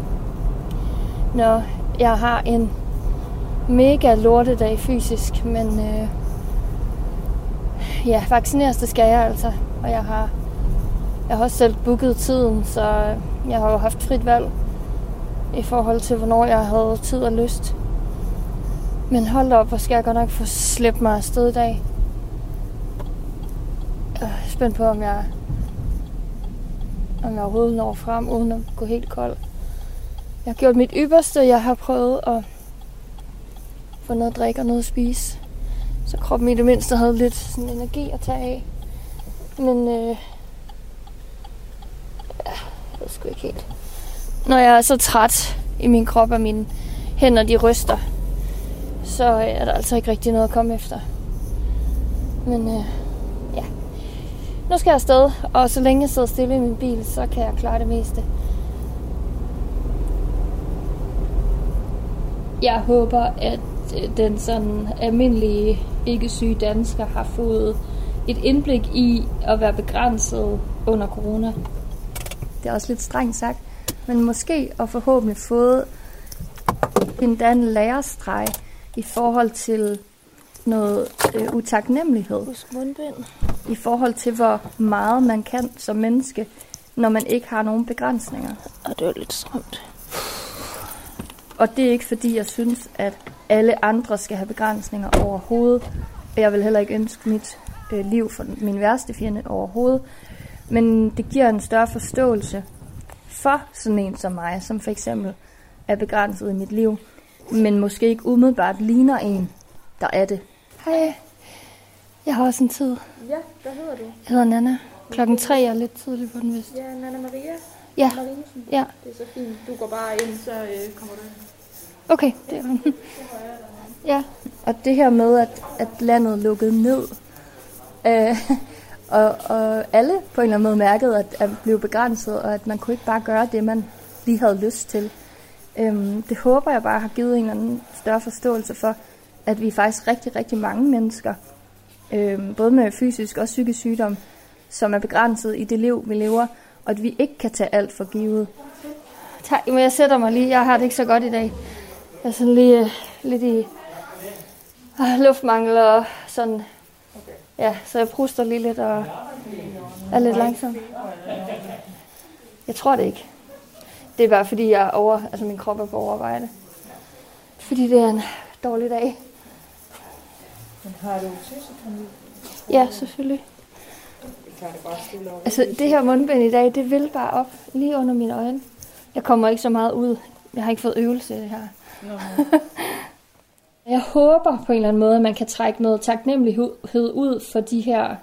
Nå, jeg har en mega lortedag fysisk, men øh, ja, vaccineres det skal jeg altså. Og jeg har, jeg har også selv booket tiden, så jeg har jo haft frit valg i forhold til, hvornår jeg havde tid og lyst. Men hold op, hvor skal jeg godt nok få slæbt mig afsted i dag. Øh, jeg er spændt på, om jeg, om jeg overhovedet når frem, uden at gå helt kold. Jeg har gjort mit ypperste. Jeg har prøvet at få noget at drikke og noget at spise. Så kroppen i det mindste havde lidt sådan energi at tage af. Men øh, ja, jeg ved sgu ikke helt. Når jeg er så træt i min krop, og mine hænder de ryster, så øh, er der altså ikke rigtig noget at komme efter. Men øh, ja, nu skal jeg afsted, og så længe jeg sidder stille i min bil, så kan jeg klare det meste. Jeg håber, at øh, den sådan almindelige ikke-syge dansker har fået et indblik i at være begrænset under corona. Det er også lidt strengt sagt, men måske og forhåbentlig fået en dan lærerstreg i forhold til noget øh, utaknemmelighed. Husk mundbind. I forhold til, hvor meget man kan som menneske, når man ikke har nogen begrænsninger. Og det er lidt stramt. Og det er ikke fordi, jeg synes, at alle andre skal have begrænsninger overhovedet. Jeg vil heller ikke ønske mit øh, liv for min værste fjende overhovedet. Men det giver en større forståelse for sådan en som mig, som for eksempel er begrænset i mit liv. Men måske ikke umiddelbart ligner en, der er det. Hej, jeg har også en tid. Ja, hvad hedder du? Jeg hedder Nana. Klokken tre er lidt tidligt på den vist. Ja, Nana Maria. Ja. Ja. Det er så fint. Du går bare ind, så øh, kommer du ind. Okay, det er Ja, og det her med, at, at landet lukkede ned, øh, og, og alle på en eller anden måde mærkede, at, at blev begrænset, og at man kunne ikke bare gøre det, man lige havde lyst til. Øhm, det håber jeg bare har givet en eller anden større forståelse for, at vi er faktisk rigtig, rigtig mange mennesker, øhm, både med fysisk og psykisk sygdom, som er begrænset i det liv, vi lever, og at vi ikke kan tage alt for givet. Tak, men jeg sætter mig lige. Jeg har det ikke så godt i dag. Jeg er sådan lige øh, lidt i øh, luftmangel og sådan. Ja, så jeg pruster lige lidt og er lidt langsom. Jeg tror det ikke. Det er bare fordi, jeg er over, altså min krop er på overarbejde. Fordi det er en dårlig dag. Men har du tissekamil? Ja, selvfølgelig. Altså, det her mundbind i dag, det vil bare op lige under mine øjne. Jeg kommer ikke så meget ud. Jeg har ikke fået øvelse i det her. Jeg håber på en eller anden måde, at man kan trække noget taknemmelighed ud for de her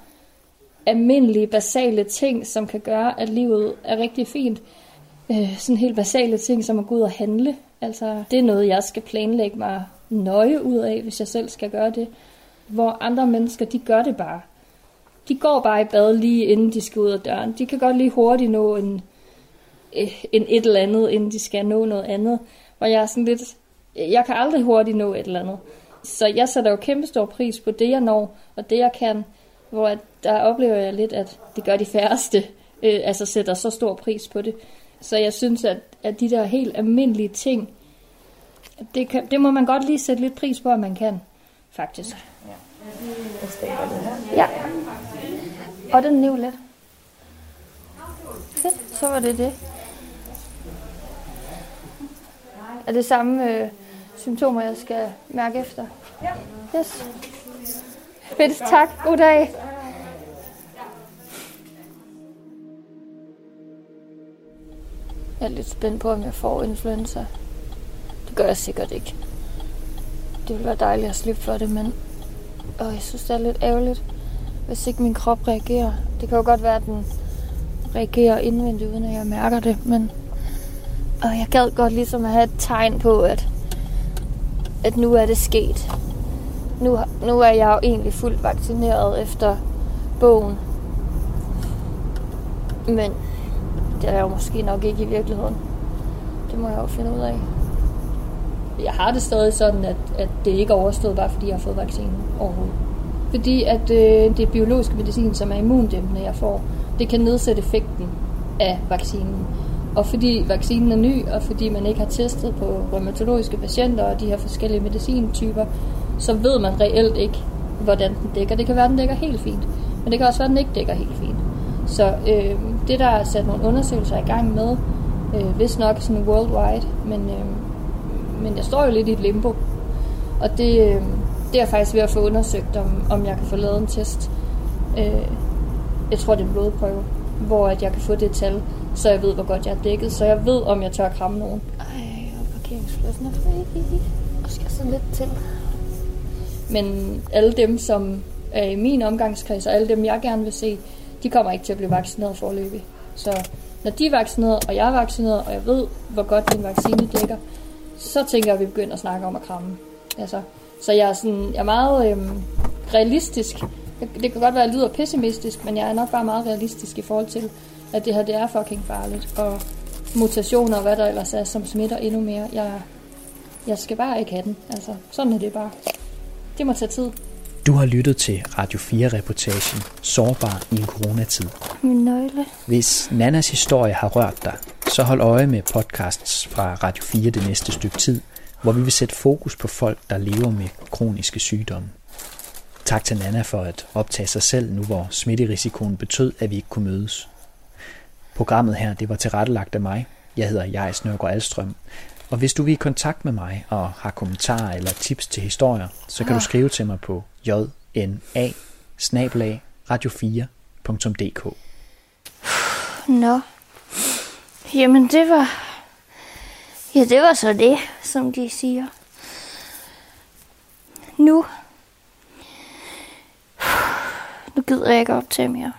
almindelige, basale ting, som kan gøre, at livet er rigtig fint. Øh, sådan helt basale ting, som at gå ud og handle. Altså, det er noget, jeg skal planlægge mig nøje ud af, hvis jeg selv skal gøre det. Hvor andre mennesker, de gør det bare. De går bare i bad lige inden de skal ud af døren. De kan godt lige hurtigt nå en, øh, en et eller andet, inden de skal nå noget andet. Hvor jeg er sådan lidt, jeg kan aldrig hurtigt nå et eller andet. Så jeg sætter jo kæmpe stor pris på det, jeg når, og det, jeg kan. Hvor at der oplever jeg lidt, at det gør de færreste, øh, altså sætter så stor pris på det. Så jeg synes, at, at de der helt almindelige ting, det, kan, det må man godt lige sætte lidt pris på, at man kan, faktisk. Ja. Og den niv lidt. Fedt, så var det det. Er det samme øh, symptomer, jeg skal mærke efter? Ja. Yes. Fedt, tak. God dag. Jeg er lidt spændt på, om jeg får influenza. Det gør jeg sikkert ikke. Det ville være dejligt at slippe for det, men og jeg synes, det er lidt ærgerligt, hvis ikke min krop reagerer. Det kan jo godt være, at den reagerer indvendigt, uden at jeg mærker det, men og jeg gad godt ligesom at have et tegn på, at, at nu er det sket. Nu, nu er jeg jo egentlig fuldt vaccineret efter bogen. Men det er jeg jo måske nok ikke i virkeligheden. Det må jeg jo finde ud af. Jeg har det stadig sådan, at, at det ikke er overstået, bare fordi jeg har fået vaccinen overhovedet. Fordi at øh, det biologiske medicin, som er immundæmpende, jeg får, det kan nedsætte effekten af vaccinen. Og fordi vaccinen er ny, og fordi man ikke har testet på rheumatologiske patienter og de her forskellige medicintyper, så ved man reelt ikke, hvordan den dækker. Det kan være, at den dækker helt fint, men det kan også være, at den ikke dækker helt fint. Så øh, det der er sat nogle undersøgelser i gang med, øh, hvis nok sådan worldwide, men, øh, men jeg står jo lidt i et limbo. Og det, øh, det er faktisk ved at få undersøgt, om, om jeg kan få lavet en test. Øh, jeg tror, det er en blodprøve, hvor at jeg kan få det tal, så jeg ved, hvor godt jeg er dækket, så jeg ved, om jeg tør kramme nogen. Ej, og parkeringspladsen er fri. Og skal så lidt til. Men alle dem, som er i min omgangskreds, og alle dem, jeg gerne vil se, de kommer ikke til at blive vaccineret forløbig. Så når de er vaccineret, og jeg er vaccineret, og jeg ved, hvor godt din vaccine dækker, så tænker jeg, at vi begynder at snakke om at kramme. Altså, så jeg er, sådan, jeg er meget øhm, realistisk. Det kan godt være, at jeg lyder pessimistisk, men jeg er nok bare meget realistisk i forhold til, at det her det er fucking farligt. Og mutationer og hvad der ellers er, som smitter endnu mere. Jeg, jeg skal bare ikke have den. Altså, sådan er det bare. Det må tage tid. Du har lyttet til Radio 4-reportagen Sårbar i en coronatid. Min nøgle. Hvis Nannas historie har rørt dig, så hold øje med podcasts fra Radio 4 det næste stykke tid, hvor vi vil sætte fokus på folk, der lever med kroniske sygdomme. Tak til Nana for at optage sig selv nu, hvor smitterisikoen betød, at vi ikke kunne mødes. Programmet her det var tilrettelagt af mig. Jeg hedder Jais Nørgaard Alstrøm. Og hvis du vil i kontakt med mig og har kommentarer eller tips til historier, så kan du skrive til mig på jna snablag radio4.dk Nå, jamen det var, ja det var så det, som de siger. Nu, nu gider jeg ikke optage mere.